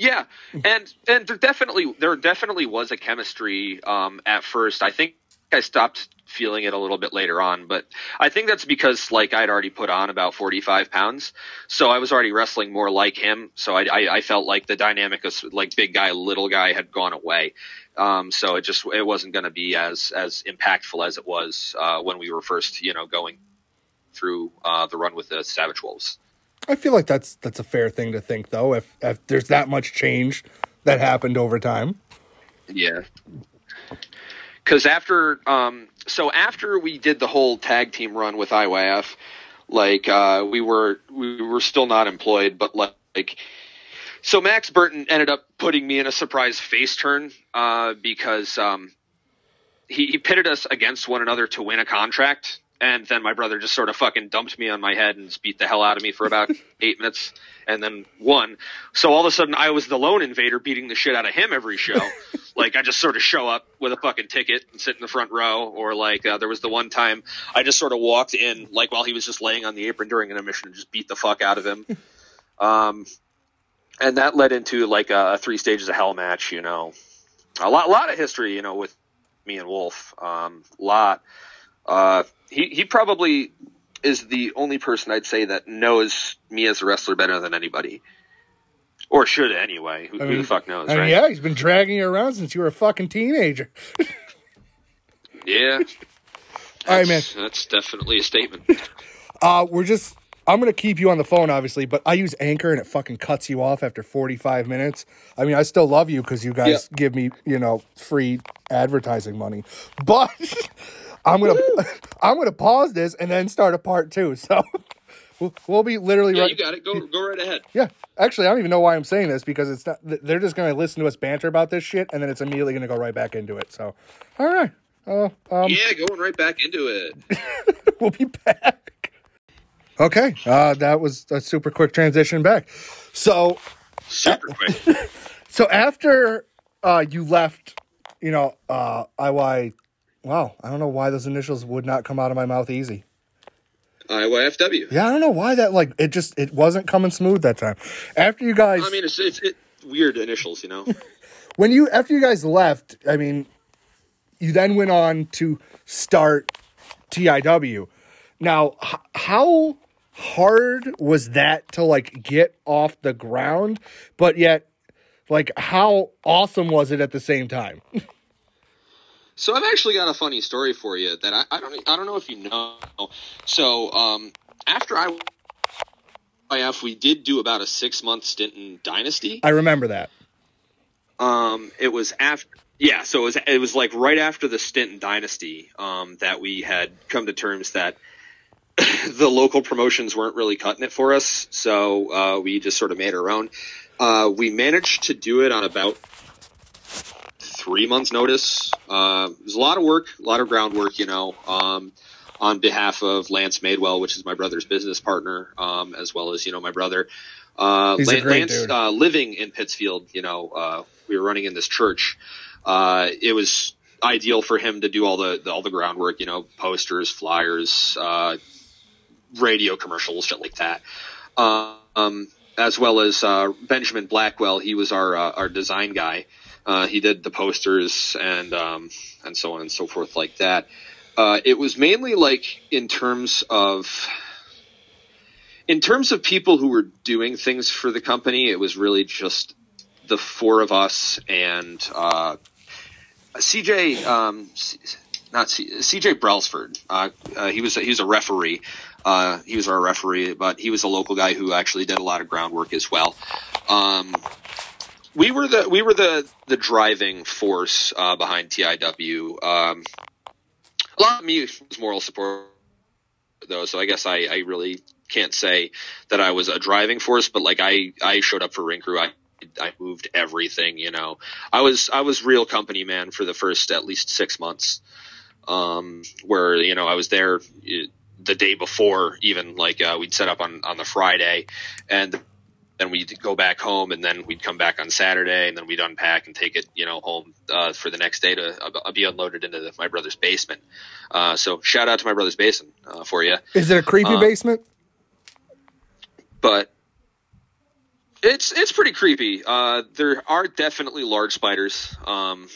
Yeah, and and there definitely there definitely was a chemistry um, at first. I think I stopped feeling it a little bit later on, but I think that's because like I'd already put on about forty five pounds, so I was already wrestling more like him. So I, I, I felt like the dynamic of like big guy little guy had gone away. Um, so it just it wasn't going to be as as impactful as it was uh, when we were first you know going through uh, the run with the Savage Wolves. I feel like that's that's a fair thing to think, though. If if there's that much change that happened over time. Yeah. Because after, um, so after we did the whole tag team run with IYF, like uh, we were we were still not employed, but like, so Max Burton ended up putting me in a surprise face turn uh, because um, he, he pitted us against one another to win a contract and then my brother just sort of fucking dumped me on my head and beat the hell out of me for about eight minutes and then won. So all of a sudden I was the lone invader beating the shit out of him every show. like I just sort of show up with a fucking ticket and sit in the front row or like uh, there was the one time I just sort of walked in like while he was just laying on the apron during an emission and just beat the fuck out of him. Um, and that led into like a, a three stages of hell match, you know. A lot, a lot of history, you know, with me and Wolf. Um, lot. Uh, he he probably is the only person I'd say that knows me as a wrestler better than anybody. Or should anyway. Who, I mean, who the fuck knows, I mean, right? Yeah, he's been dragging you around since you were a fucking teenager. yeah. All right, man. That's definitely a statement. Uh, we're just. I'm gonna keep you on the phone, obviously, but I use Anchor and it fucking cuts you off after 45 minutes. I mean, I still love you because you guys give me, you know, free advertising money, but I'm gonna I'm gonna pause this and then start a part two. So we'll, we'll be literally. Yeah, right, you got it. Go go right ahead. Yeah, actually, I don't even know why I'm saying this because it's not. They're just gonna listen to us banter about this shit, and then it's immediately gonna go right back into it. So, all right. Uh, um, yeah, going right back into it. we'll be back. Okay, uh, that was a super quick transition back. So, super quick. so after uh, you left, you know, uh, IY Wow, I don't know why those initials would not come out of my mouth easy. IYFW. Yeah, I don't know why that like it just it wasn't coming smooth that time. After you guys, I mean, it's it's it, weird initials, you know. when you after you guys left, I mean, you then went on to start TIW. Now, h- how hard was that to like get off the ground? But yet, like, how awesome was it at the same time? So I've actually got a funny story for you that I, I don't I don't know if you know. So um, after I IF, we did do about a six month stint in Dynasty. I remember that. Um, it was after. Yeah, so it was it was like right after the stint in Dynasty um, that we had come to terms that the local promotions weren't really cutting it for us, so uh, we just sort of made our own. Uh, we managed to do it on about three months notice. Uh, it was a lot of work, a lot of groundwork, you know, um, on behalf of Lance Madewell, which is my brother's business partner, um, as well as, you know, my brother. Uh, He's Lance, Lance uh, living in Pittsfield, you know, uh, we were running in this church. Uh, it was ideal for him to do all the, the all the groundwork, you know, posters, flyers, uh, radio commercials, shit like that. Um, as well as uh, Benjamin Blackwell, he was our uh, our design guy. Uh, he did the posters and um, and so on and so forth like that. Uh, it was mainly like in terms of in terms of people who were doing things for the company. It was really just the four of us and uh, CJ, um, not C- CJ Brelsford. Uh, he was a, he was a referee. Uh, he was our referee, but he was a local guy who actually did a lot of groundwork as well. Um, we were the we were the the driving force uh, behind TIW. Um, a lot of me was moral support though, so I guess I, I really can't say that I was a driving force, but like I I showed up for ring crew. I I moved everything, you know. I was I was real company man for the first at least six months, um, where you know I was there the day before, even like uh, we'd set up on on the Friday, and then we'd go back home, and then we'd come back on Saturday, and then we'd unpack and take it, you know, home uh, for the next day to uh, be unloaded into the, my brother's basement. Uh, so shout out to my brother's basement uh, for you. Is it a creepy Uh, basement? but it's it's pretty creepy. Uh, there are definitely large spiders. Um,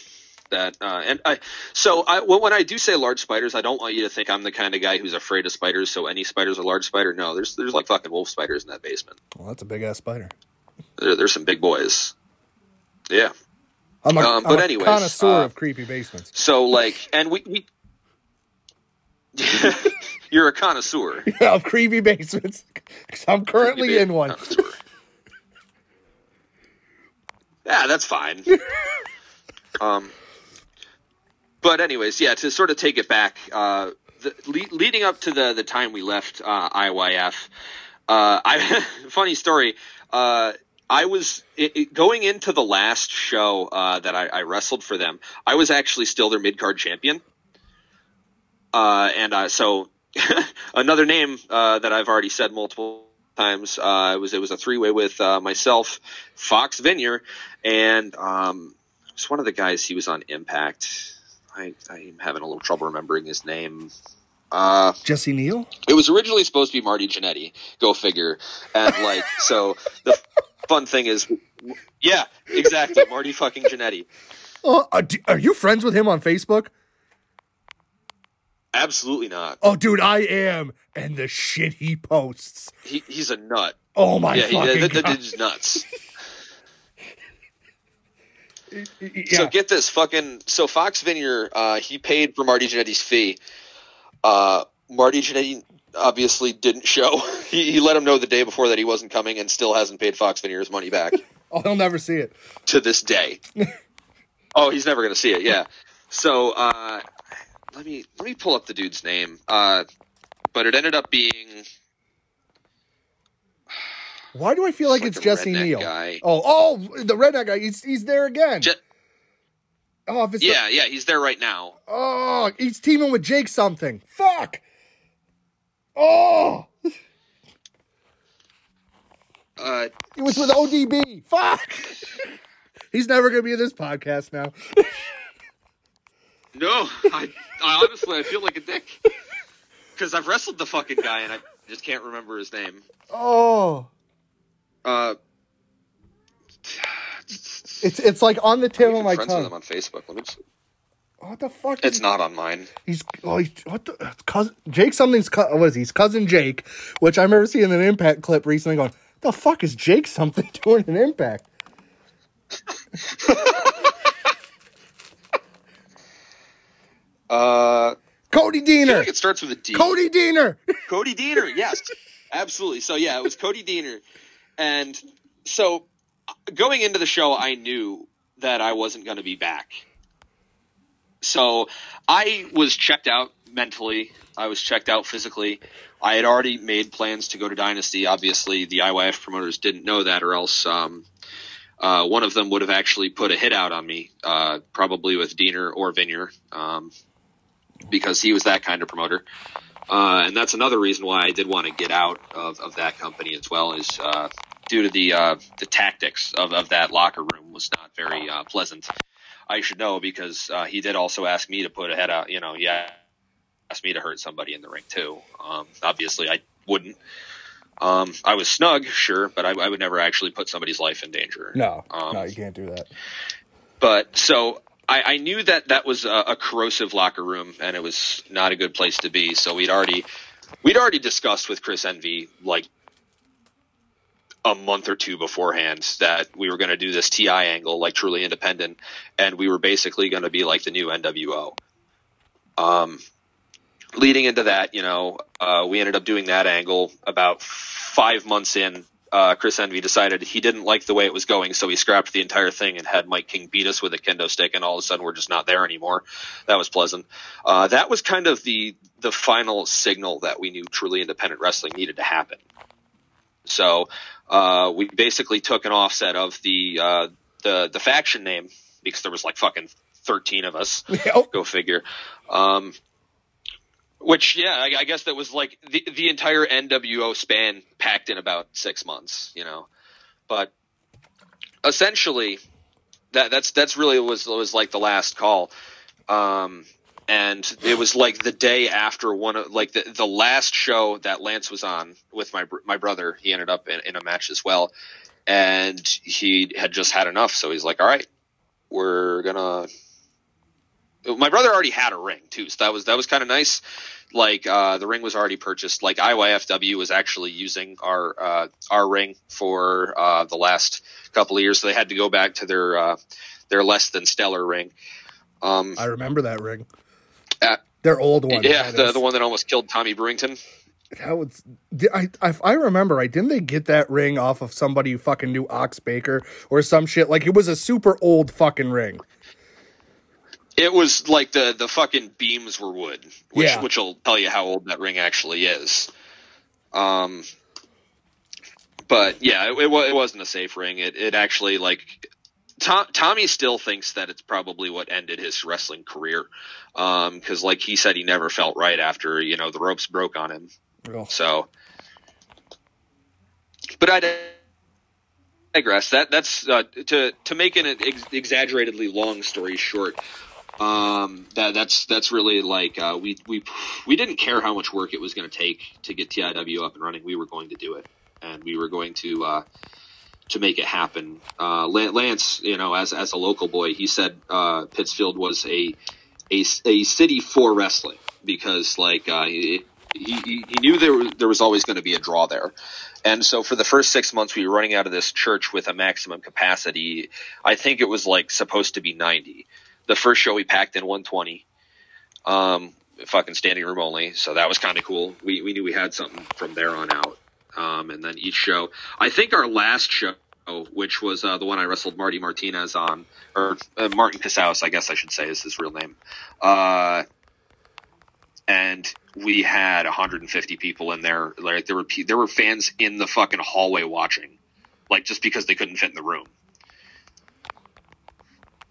that uh, and I so I well, when I do say large spiders, I don't want you to think I'm the kind of guy who's afraid of spiders. So any spiders are large spider. No, there's there's like fucking wolf spiders in that basement. Well, that's a big ass spider. There, there's some big boys. Yeah. I'm a, Um, I'm but a anyways, connoisseur uh, of creepy basements. So like, and we we. You're a connoisseur. yeah, of creepy basements. I'm currently Creepy in one. yeah, that's fine. um, but anyways, yeah, to sort of take it back, uh, the, le- leading up to the the time we left uh, IYF, uh, I funny story. Uh, I was it, it- going into the last show uh, that I, I wrestled for them. I was actually still their mid card champion, uh, and so another name that I've already said multiple times. It was it was a three way with myself, Fox Vineyard, and um, just one of the guys. He was on Impact. I, I'm having a little trouble remembering his name. Uh, Jesse Neal? it was originally supposed to be Marty Jannetty. Go figure. And like, so the fun thing is, yeah, exactly, Marty fucking Jannetty. Oh, are, are you friends with him on Facebook? Absolutely not. Oh, dude, I am. And the shit he posts. He, he's a nut. Oh my yeah, he, fucking that, that god! dude's nuts. yeah. So get this, fucking. So Fox Vineyard, uh, he paid for Marty Jannetty's fee. Uh, Marty Jannetty obviously didn't show. He, he let him know the day before that he wasn't coming, and still hasn't paid Fox Vineyard's money back oh, he'll never see it. to this day. oh, he's never gonna see it. Yeah. So uh, let me let me pull up the dude's name. Uh, but it ended up being Why do I feel like like it's Jesse Neal? guy. Oh, oh, the redneck guy. He's he's there again. Je- oh, if it's yeah, yeah, he's there right now. oh, he's teaming with Jake something. Fuck. Oh, Uh, it was with ODB. Fuck. he's never gonna be in this podcast now. No, I, I honestly I feel like a dick because I've wrestled the fucking guy and I just can't remember his name. Oh, Uh, it's it's like on the tip of my friends with him on Facebook. Let me. Just, What the fuck? it's not on mine. He's oh, he's, what the cousin Jake something's what is he? He's cousin Jake, which I remember seeing an Impact clip recently. Going, the fuck is Jake something doing an Impact? Uh, Cody Deaner. like it starts with a D. Cody Deaner. Cody Deaner, yes, absolutely. So yeah, it was Cody Deaner, and so going into the show, I knew that I wasn't going to be back. So I was checked out mentally. I was checked out physically. I had already made plans to go to Dynasty. Obviously, the IYF promoters didn't know that, or else um, uh, one of them would have actually put a hit out on me, uh, probably with Deaner or Vineyard, um, because he was that kind of promoter. Uh, and that's another reason why I did want to get out of, of that company as well, is uh, due to the uh, the tactics of, of that locker room was not very uh, pleasant. I should know because uh, he did also ask me to put a head out. You know, yeah, asked me to hurt somebody in the ring too. Um, obviously, I wouldn't. Um, I was snug, sure, but I, I would never actually put somebody's life in danger. No, Um, no, you can't do that. But so I, I knew that that was a, a corrosive locker room, and it was not a good place to be. So we'd already we'd already discussed with Chris Envy like a month or two beforehand that we were going to do this TI angle, like truly independent, and we were basically going to be like the new NWO. Um, leading into that, you know, uh, we ended up doing that angle about five months in. Uh, Chris Envy decided he didn't like the way it was going, so he scrapped the entire thing and had Mike King beat us with a kendo stick, and all of a sudden we're just not there anymore. That was pleasant. Uh, that was kind of the the final signal that we knew truly independent wrestling needed to happen. So uh, we basically took an offset of the uh, the the faction name because there was like fucking thirteen of us. Go figure. Um, which yeah, I, I guess that was like the the entire NWO span packed in about six months, you know. But essentially, that that's that's really was was like the last call. Um, and it was like the day after one of like the, the last show that Lance was on with my my brother. He ended up in, in a match as well, and he had just had enough. So he's like, "All right, we're gonna." My brother already had a ring too, so that was that was kind of nice. Like uh, the ring was already purchased. Like IYFW was actually using our uh, our ring for uh, the last couple of years, so they had to go back to their uh, their less than stellar ring. Um, I remember that ring. Uh, Their old one. yeah, the, the one that almost killed Tommy Brewington. That was. I, I I remember. Right? Didn't they get that ring off of somebody who fucking knew Ox Baker or some shit? Like it was a super old fucking ring. It was like the the fucking beams were wood, which Yeah. which will tell you how old that ring actually is. Um, but yeah, it, it, it wasn't a safe ring. It it actually like Tom, Tommy still thinks that it's probably what ended his wrestling career, because like he said, he never felt right after you know the ropes broke on him. Ugh. So, but I digress. That that's uh, to to make an ex- exaggeratedly long story short. Um, that that's that's really like uh, we we we didn't care how much work it was going to take to get TIW up and running. We were going to do it, and we were going to uh, to make it happen. Uh, Lance, you know, as as a local boy, he said uh, Pittsfield was a a, a city for wrestling because like uh, he, he he knew there was, there was always going to be a draw there. And so for the first six months, we were running out of this church with a maximum capacity. I think it was like supposed to be 90. The first show we packed in 120, um, fucking standing room only. So that was kind of cool. We, we knew we had something from there on out. Um, and then each show, I think our last show, which was uh, the one I wrestled Marty Martinez on, or uh, Martin Casaus, I guess I should say is his real name. Uh, and we had 150 people in there. Like there were there were fans in the fucking hallway watching, like just because they couldn't fit in the room.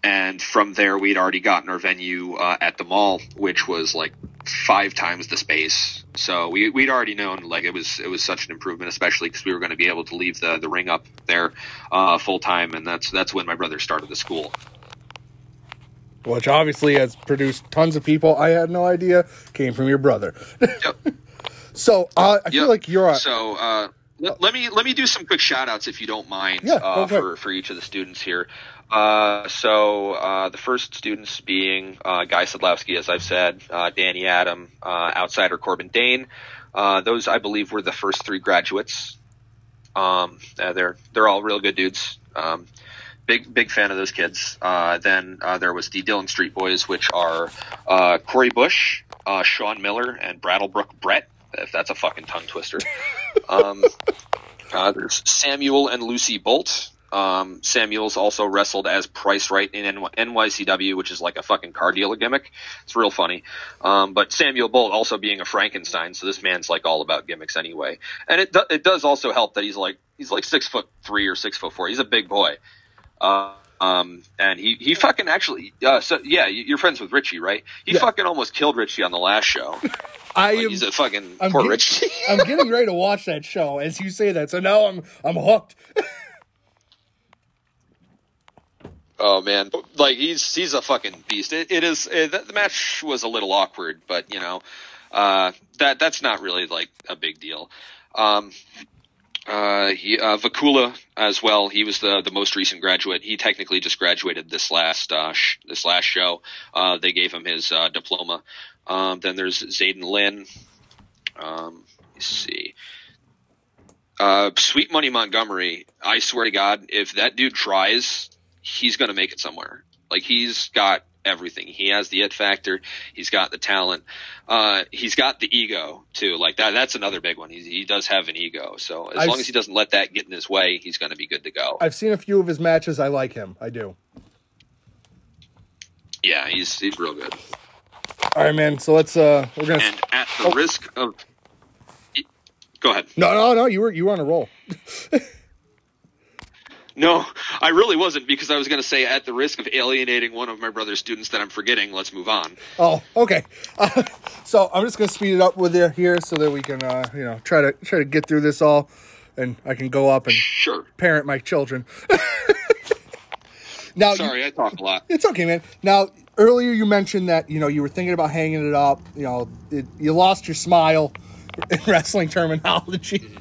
And from there, we'd already gotten our venue uh, at the mall, which was like five times the space. So we we'd already known like it was it was such an improvement, especially because we were going to be able to leave the the ring up there uh, full time, and that's that's when my brother started the school. Which obviously has produced tons of people. I had no idea came from your brother. Yep. So uh, I feel like you're. A, So uh, let, let me let me do some quick shout outs if you don't mind Yeah, uh, for for each of the students here. Uh, so uh, the first students being uh, Guy Sadlowski, as I've said, uh, Danny Adam, uh, outsider Corbin Dane. Uh, those I believe were the first three graduates. Um, they're they're all real good dudes. Um, big big fan of those kids. Uh, then uh, there was the Dillon Street Boys, which are uh, Corey Bush, uh, Sean Miller, and Brattleboro Brett. If that's a fucking tongue twister. Um, uh, there's Samuel and Lucy Bolt. Um, Samuel's also wrestled as Price Right in NYCW, which is like a fucking car dealer gimmick. It's real funny. Um, but Samuel Bolt also being a Frankenstein, so this man's like all about gimmicks anyway. And it do- it does also help that he's like he's like six foot three or six foot four. He's a big boy. Uh, um, and he, he fucking actually, uh, so yeah, you- you're friends with Richie, right? He Yeah. fucking almost killed Richie on the last show. I Like, am. he's a fucking I'm poor get- Richie. I'm getting ready to watch that show as you say that. So now I'm I'm hooked. Oh man, like he's he's a fucking beast. It, it is it, the match was a little awkward, but you know, uh, that that's not really like a big deal. Um, uh, he, uh, Vakula as well. He was the the most recent graduate. He technically just graduated this last uh, sh- this last show. Uh, they gave him his uh, diploma. Um, then there's Zayden Lin. Um, let's see. Uh, Sweet Money Montgomery, I swear to God, if that dude tries, he's going to make it somewhere. Like he's got everything. He has the it factor. He's got the talent. Uh, he's got the ego too. Like that, that's another big one. He, he does have an ego. So as I've long as he doesn't let that get in his way, he's going to be good to go. I've seen a few of his matches. I like him. I do. Yeah, he's, he's real good. All right, man. So let's uh, we're gonna. And at the risk of, go ahead. No, no, no. You were you were on a roll. No, I really wasn't because I was going to say, at the risk of alienating one of my brother's students that I'm forgetting, let's move on. Oh, okay. Uh, so I'm just gonna speed it up with you here so that we can, uh, you know, try to try to get through this all, and I can go up and Sure. parent my children. now, you- Sorry, I talk a lot. it's okay, man. Now, earlier you mentioned that you know you were thinking about hanging it up. You know, it, you lost your smile in wrestling terminology.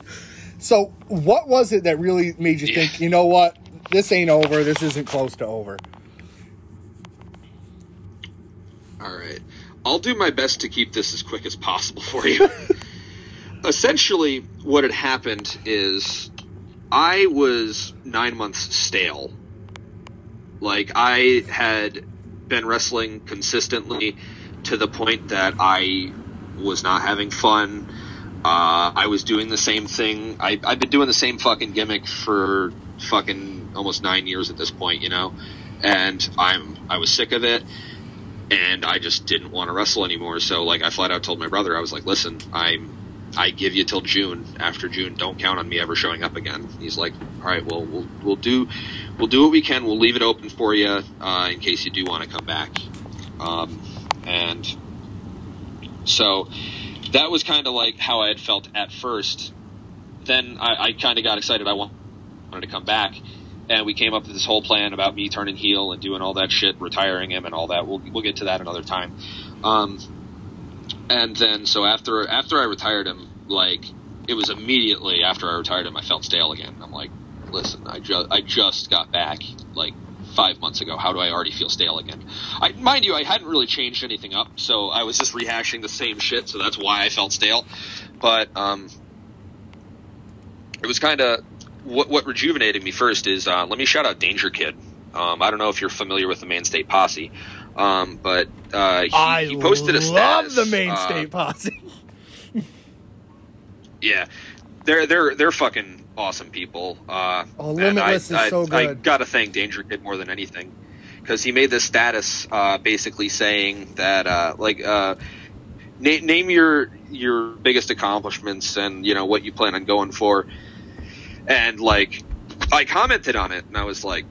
So, what was it that really made you think? You know what? This ain't over. This isn't close to over. All right. I'll do my best to keep this as quick as possible for you. Essentially, what had happened is I was nine months stale. Like, I had been wrestling consistently to the point that I was not having fun. Uh, I was doing the same thing. I, I've been doing the same fucking gimmick for fucking almost nine years at this point, you know? And I'm, I was sick of it and I just didn't want to wrestle anymore. So like I flat out told my brother, I was like, "Listen, I'm I give you till June. After June, don't count on me ever showing up again." He's like, "All right, well we'll we'll do we'll do what we can. We'll leave it open for you uh, in case you do want to come back." Um, and so that was kind of like how I had felt at first. Then I, I kind of got excited. I want- wanted to come back and we came up with this whole plan about me turning heel and doing all that shit, retiring him and all that. We'll we'll get to that another time. Um, and then so after after I retired him, like it was immediately after I retired him, I felt stale again. I'm like, listen, I just I just got back like five months ago. How do I already feel stale again? I mind you, I hadn't really changed anything up, so I was just rehashing the same shit. So that's why I felt stale. But um, it was kind of what what rejuvenated me first is uh, let me shout out Danger Kid. Um, I don't know if you're familiar with the Maine State Posse, um, but uh, he, I he posted a love the main uh, state posse. Yeah, they're they're they're fucking awesome people. Uh, Oh, Limitless I, is so I, I gotta thank Danger Kid more than anything because he made this status uh, basically saying that uh, like uh, na- name your your biggest accomplishments and you know what you plan on going for, and like I commented on it and I was like,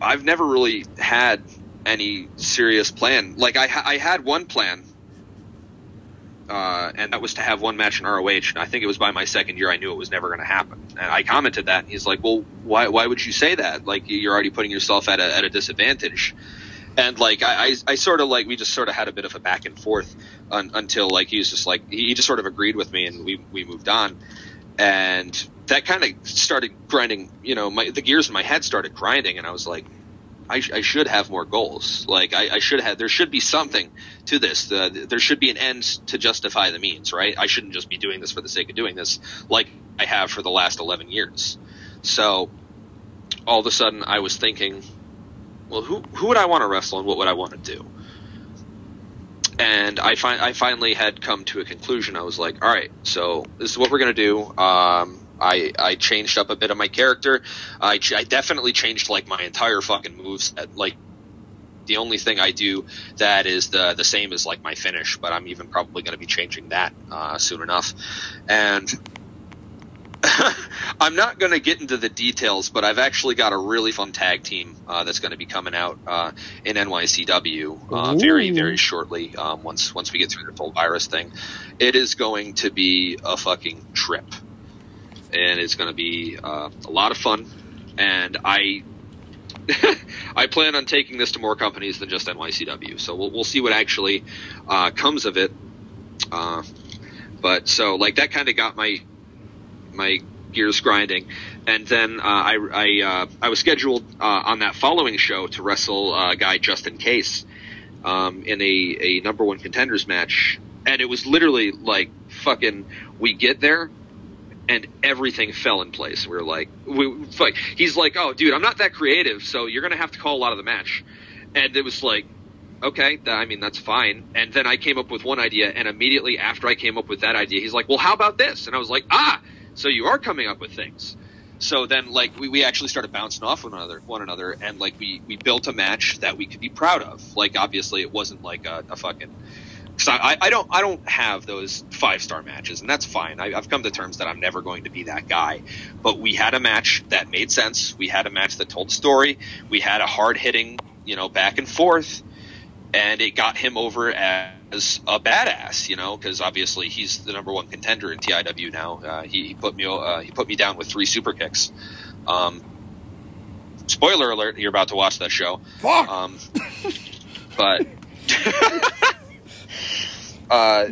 I've never really had any serious plan. Like I ha- I had one plan uh, and that was to have one match in ROH. And I think it was by my second year, I knew it was never going to happen. And I commented that, and he's like, "Well, why why would you say that? Like you're already putting yourself at a at a disadvantage." And like I, I, I sort of like we just sort of had a bit of a back and forth un, until like he was just like he just sort of agreed with me, and we we moved on. And that kind of started grinding, you know, my the gears in my head started grinding, and I was like, I, sh- I should have more goals. Like I, I should have. There should be something to this. Uh, there should be an end to justify the means, right? I shouldn't just be doing this for the sake of doing this, like I have for the last eleven years. So all of a sudden, I was thinking, well, who who would I want to wrestle, and what would I want to do? And I find I finally had come to a conclusion. I was like, all right, so this is what we're gonna do. Um, I, I changed up a bit of my character. I, ch- I definitely changed like my entire fucking moves. Like the only thing I do that is the the same as like my finish, but I'm even probably going to be changing that uh, soon enough. And I'm not going to get into the details, but I've actually got a really fun tag team uh, that's going to be coming out uh, in NYCW uh, very very shortly. Um, once once we get through the whole virus thing, it is going to be a fucking trip and it's going to be uh, a lot of fun. And I, I plan on taking this to more companies than just NYCW. So we'll we'll see what actually uh, comes of it. Uh, but so like that kind of got my my gears grinding. And then uh, I I uh, I was scheduled uh, on that following show to wrestle uh, guy Justin Case um, in a a number one contenders match, and it was literally like fucking we get there and everything fell in place. We were like, we like he's like, oh, dude, I'm not that creative, so you're gonna have to call a lot of the match, and it was like. Okay, th- I mean that's fine. And then I came up with one idea, and immediately after I came up with that idea, he's like, "Well, how about this?" And I was like, "Ah, so you are coming up with things." So then, like, we, we actually started bouncing off one another, one another, and like we we built a match that we could be proud of. Like, obviously, it wasn't like a, a fucking. Cause I, I don't I don't have those five star matches, and that's fine. I, I've come to terms that I'm never going to be that guy. But we had a match that made sense. We had a match that told a story. We had a hard hitting, you know, back and forth, and it got him over as a badass, you know, because obviously he's the number one contender in TIW now. Uh, he, he put me uh, he put me down with three super kicks. Um, spoiler alert: You're about to watch that show. Fuck. Um, but uh,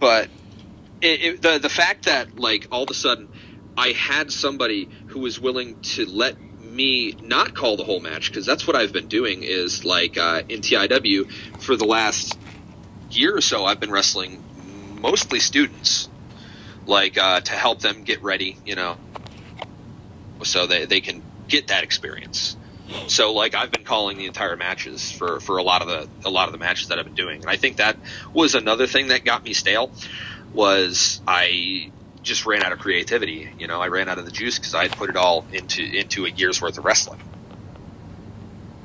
but it, it, the the fact that like all of a sudden I had somebody who was willing to let me not call the whole match because that's what I've been doing is like uh, in TIW for the last year or so I've been wrestling mostly students like uh, to help them get ready you know so they, they can get that experience so like I've been calling the entire matches for, for a lot of the a lot of the matches that I've been doing and I think that was another thing that got me stale was I just ran out of creativity. You know, I ran out of the juice because I had put it all into into a year's worth of wrestling.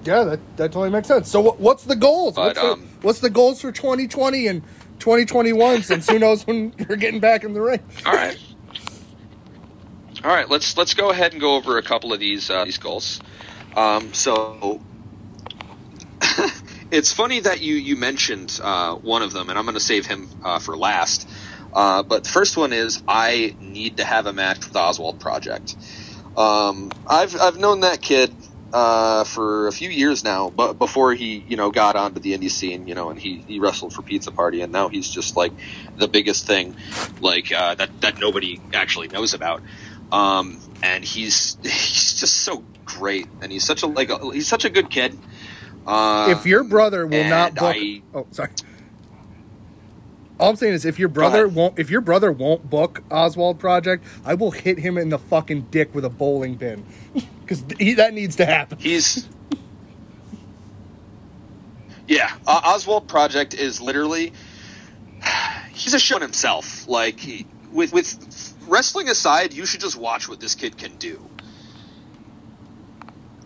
Yeah, that, that totally makes sense. So, what, what's the goals? But, what's, the, um, what's the goals for 2020 and 2021? Since who knows when we're getting back in the ring? All right, all right. Let's let's go ahead and go over a couple of these uh, these goals. Um, so. it's funny that you you mentioned uh, one of them, and I'm going to save him uh, for last. Uh, but the first one is I need to have a match with Oswald Project. Um, I've I've known that kid uh, for a few years now, but before he you know got onto the indie scene, you know, and he, he wrestled for Pizza Party, and now he's just like the biggest thing, like uh, that that nobody actually knows about. Um, and he's he's just so great, and he's such a like a, he's such a good kid. Uh, if your brother will not book, I- oh sorry. All I'm saying is, if your brother won't, if your brother won't book Oswald Project, I will hit him in the fucking dick with a bowling pin, because that needs to happen. He's yeah. Uh, Oswald Project is literally he's a show in himself. Like he, with with wrestling aside, you should just watch what this kid can do.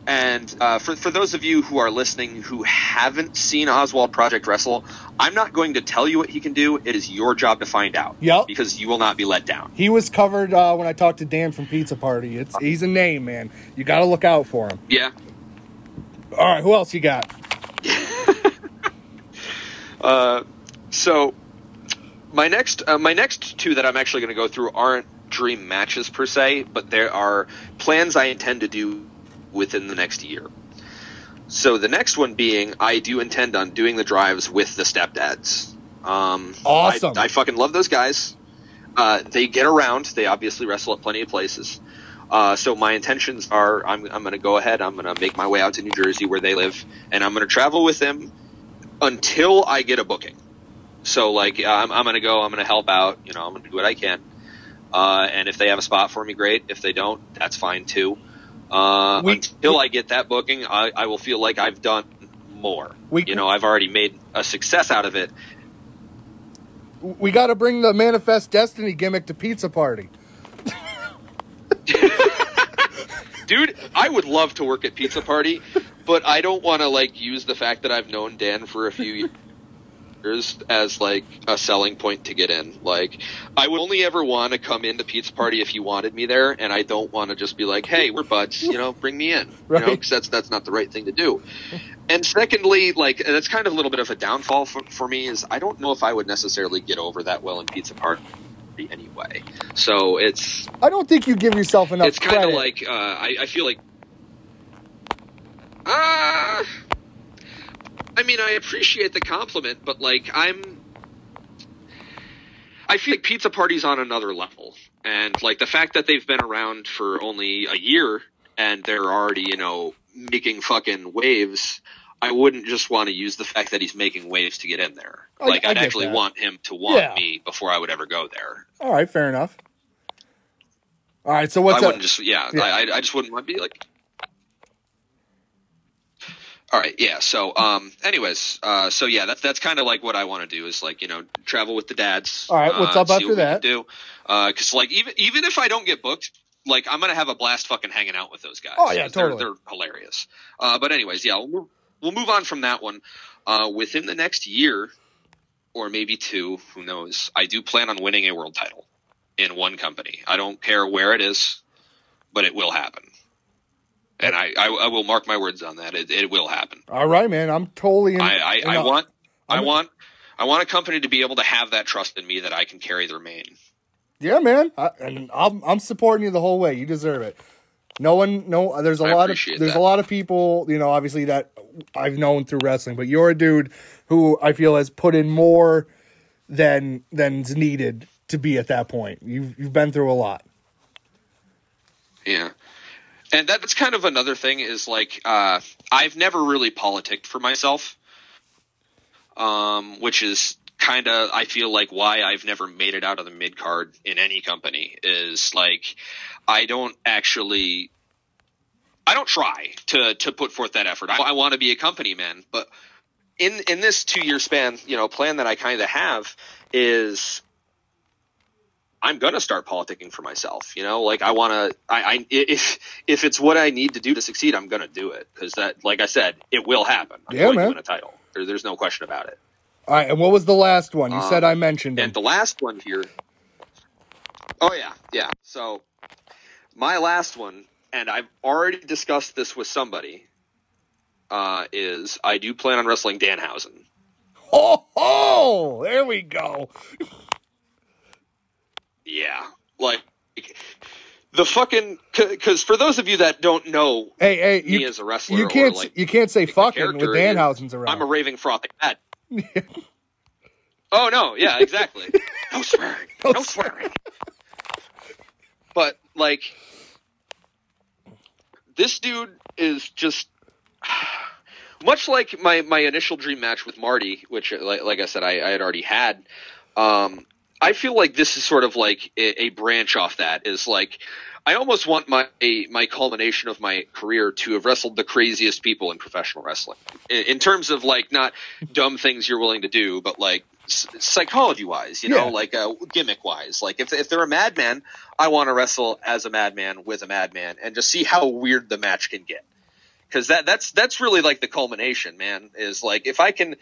And uh, for for those of you who are listening who haven't seen Oswald Project wrestle, I'm not going to tell you what he can do. It is your job to find out. Yep. Because you will not be let down. He was covered uh, when I talked to Dan from Pizza Party. It's he's a name, man. You got to look out for him. Yeah. All right, who else you got? Uh, so my next uh, my next two that I'm actually going to go through aren't dream matches per se, but there are plans I intend to do within the next year. So the next one being, I do intend on doing the drives with the stepdads. Um, Awesome. I, I fucking love those guys. Uh, they get around. They obviously wrestle at plenty of places. Uh, so my intentions are, I'm, I'm going to go ahead. I'm going to make my way out to New Jersey where they live, and I'm going to travel with them until I get a booking. So like, I'm, I'm going to go. I'm going to help out. You know, I'm going to do what I can. Uh, and if they have a spot for me, great. If they don't, that's fine too. Uh, We- until I get that booking, I, I will feel like I've done more. We- you know, I've already made a success out of it. We got to bring the Manifest Destiny gimmick to Pizza Party. Dude, I would love to work at Pizza Party, but I don't want to like use the fact that I've known Dan for a few years as like a selling point to get in. Like, I would only ever want to come into Pizza Party if you wanted me there, and I don't want to just be like, "Hey, we're buds," you know, bring me in, you know, Right. because that's that's not the right thing to do. And secondly, like that's kind of a little bit of a downfall for, for me is I don't know if I would necessarily get over that well in Pizza Party anyway. So it's I don't think you give yourself enough it's kind of like uh, I, I feel like uh, I mean I appreciate the compliment, but like I'm I feel like Pizza Party's on another level, and like the fact that they've been around for only a year and they're already you know making fucking waves. I wouldn't just want to use the fact that he's making waves to get in there. I- Like I I'd actually that. want him to want Yeah. me before I would ever go there. All right, fair enough. All right, so what's I up? wouldn't just yeah, Yeah. I, I just wouldn't want to be like. All right, yeah. So, um, anyways, uh, so yeah, that's that's kind of like what I want to do is like you know travel with the dads. All right, what's uh, up after what that? Do because like even even if I don't get booked, like I'm gonna have a blast fucking hanging out with those guys. Oh, yeah, 'cause they're- totally. They're, hilarious. Uh, but anyways, yeah, we'll, move- we'll move on from that one. Uh, within the next year, or maybe two, who knows? I do plan on winning a world title in one company. I don't care where it is, but it will happen. And I, I, I will mark my words on that. It, it will happen. All right, man. I'm totally in. I, I, I want I I'm- want I want a company to be able to have that trust in me that I can carry their main. Yeah, man. I, and I'm I'm supporting you the whole way. You deserve it. No one, no. There's a I lot of there's that. a lot of people, you know, obviously that I've known through wrestling, but you're a dude who I feel has put in more than than's needed to be at that point. You've you've been through a lot. Yeah. And that's kind of another thing is like uh, I've never really politicked for myself, um, which is kind of I feel like why I've never made it out of the mid card in any company is like I don't actually I don't try to to put forth that effort. I, I want to be a company man, but in in this two year span, you know, plan that I kind of have is I'm gonna start politicking for myself. You know, like I want to. I, I if if it's what I need to do to succeed, I'm gonna do it because that, like I said, it will happen. I'm Yeah, going man. to win a title. There, there's no question about it. All right, and what was the last one? You Um, said I mentioned And him. the last one here. Oh yeah, yeah. So my last one, and I've already discussed this with somebody. Uh, is I do plan on wrestling Danhausen. Oh, oh, there we go. Yeah, like the fucking because for those of you that don't know Hey, hey, me you, as a wrestler, you can't like you can't say fucking with Danhausen's around. I'm a raving frothing mad. oh no, yeah, exactly. no swearing. No No swearing. but like this dude is just much like my my initial dream match with Marty, which like, like I said I, I had already had. Um, I feel like this is sort of like a, a branch off that is like I almost want my a, my culmination of my career to have wrestled the craziest people in professional wrestling in, in terms of like not dumb things you're willing to do, but like psychology wise, you know, Yeah. like uh, gimmick wise. Like if if they're a madman, I want to wrestle as a madman with a madman and just see how weird the match can get. Because that that's that's really like the culmination, man. Is like if I can.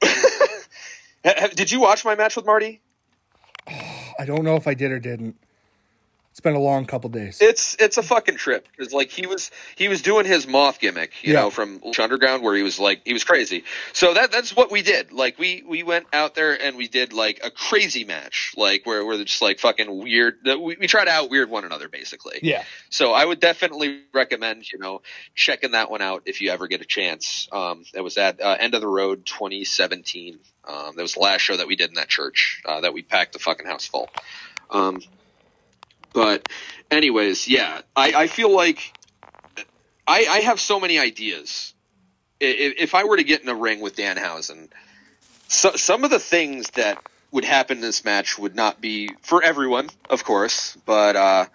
Did you watch my match with Marty? I don't know if I did or didn't. It's been a long couple days. It's it's a fucking trip because like he was he was doing his moth gimmick, you Yeah. know, from Underground where he was like he was crazy. So that that's what we did. Like we we went out there and we did like a crazy match, like where we're just like fucking weird. We, we try to out weird one another basically. yeah. So I would definitely recommend you know checking that one out if you ever get a chance. Um, it was at uh, End of the Road 2017. Um, that was the last show that we did in that church uh, that we packed the fucking house full. Um, but anyways, yeah, I, I feel like I, I have so many ideas. If, if I were to get in a ring with Danhausen, so, some of the things that would happen in this match would not be for everyone, of course, but uh,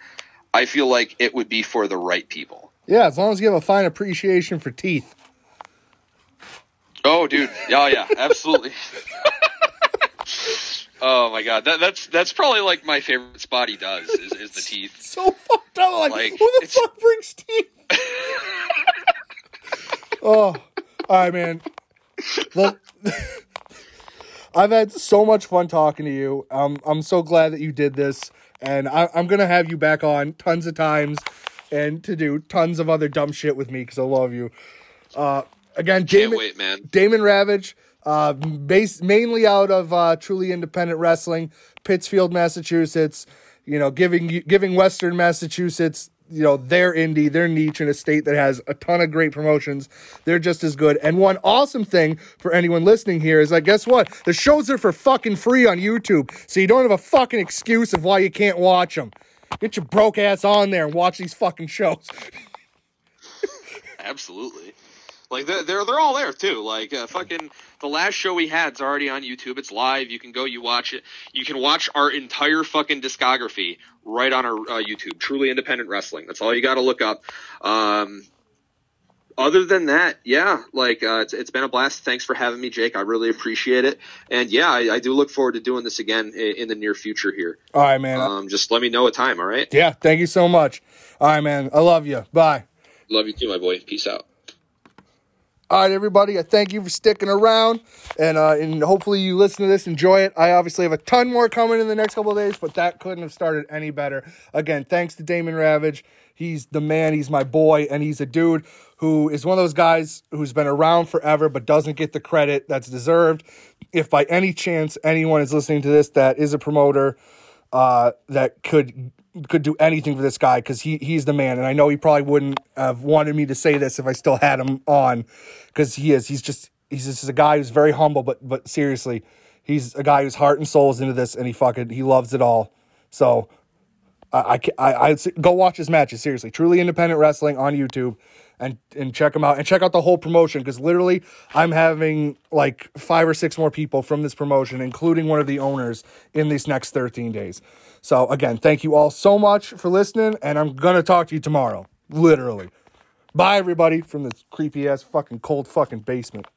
I feel like it would be for the right people. Yeah, as long as you have a fine appreciation for teeth. Oh, dude, oh yeah, absolutely. oh my god, that, that's that's probably like my favorite spot he does is, is the teeth. So fucked up. Like, Like, who the fuck brings teeth? oh, all right, man. Look, I've had so much fun talking to you. Um, I'm so glad that you did this, and I, I'm gonna have you back on tons of times, and to do tons of other dumb shit with me because I love you. Uh, again, Can't wait, man. Damon Ravage, uh, based mainly out of uh, Truly Independent Wrestling, Pittsfield, Massachusetts. You know, giving giving Western Massachusetts, you know, their indie, their niche in a state that has a ton of great promotions. They're just as good. And one awesome thing for anyone listening here is like, guess what? The shows are for fucking free on YouTube, so you don't have a fucking excuse of why you can't watch them. Get your broke ass on there and watch these fucking shows. Absolutely. Like they're they're, they're all there too. Like uh, fucking the last show we had's already on YouTube. It's live. You can go. You watch it. You can watch our entire fucking discography right on our uh, YouTube. Truly Independent Wrestling. That's all you got to look up. Um, other than that, yeah, like uh, it's, it's been a blast. Thanks for having me, Jake. I really appreciate it. And yeah, I, I do look forward to doing this again in, in the near future here. All right, man. Um, just let me know a time. All right. yeah, thank you so much. All right, man. I love you. Bye. Love you too, my boy. Peace out. All right, everybody. I thank you for sticking around, and uh, and hopefully you listen to this, enjoy it. I obviously have a ton more coming in the next couple of days, but that couldn't have started any better. Again, thanks to Damon Ravage. He's the man. He's my boy, and he's a dude who is one of those guys who's been around forever but doesn't get the credit that's deserved. If by any chance anyone is listening to this that is a promoter uh, that could could do anything for this guy because he he's the man, and I know he probably wouldn't have wanted me to say this if I still had him on because he is. He's just he's just a guy who's very humble, but but seriously, he's a guy whose heart and soul is into this, and he fucking he loves it all. So I I I I'd go watch his matches seriously. Truly independent wrestling on YouTube. And, and check them out and check out the whole promotion because literally I'm having like five or six more people from this promotion, including one of the owners, in these next 13 days. So again, thank you all so much for listening, and I'm gonna talk to you tomorrow. Literally. Bye everybody from this creepy ass fucking cold fucking basement.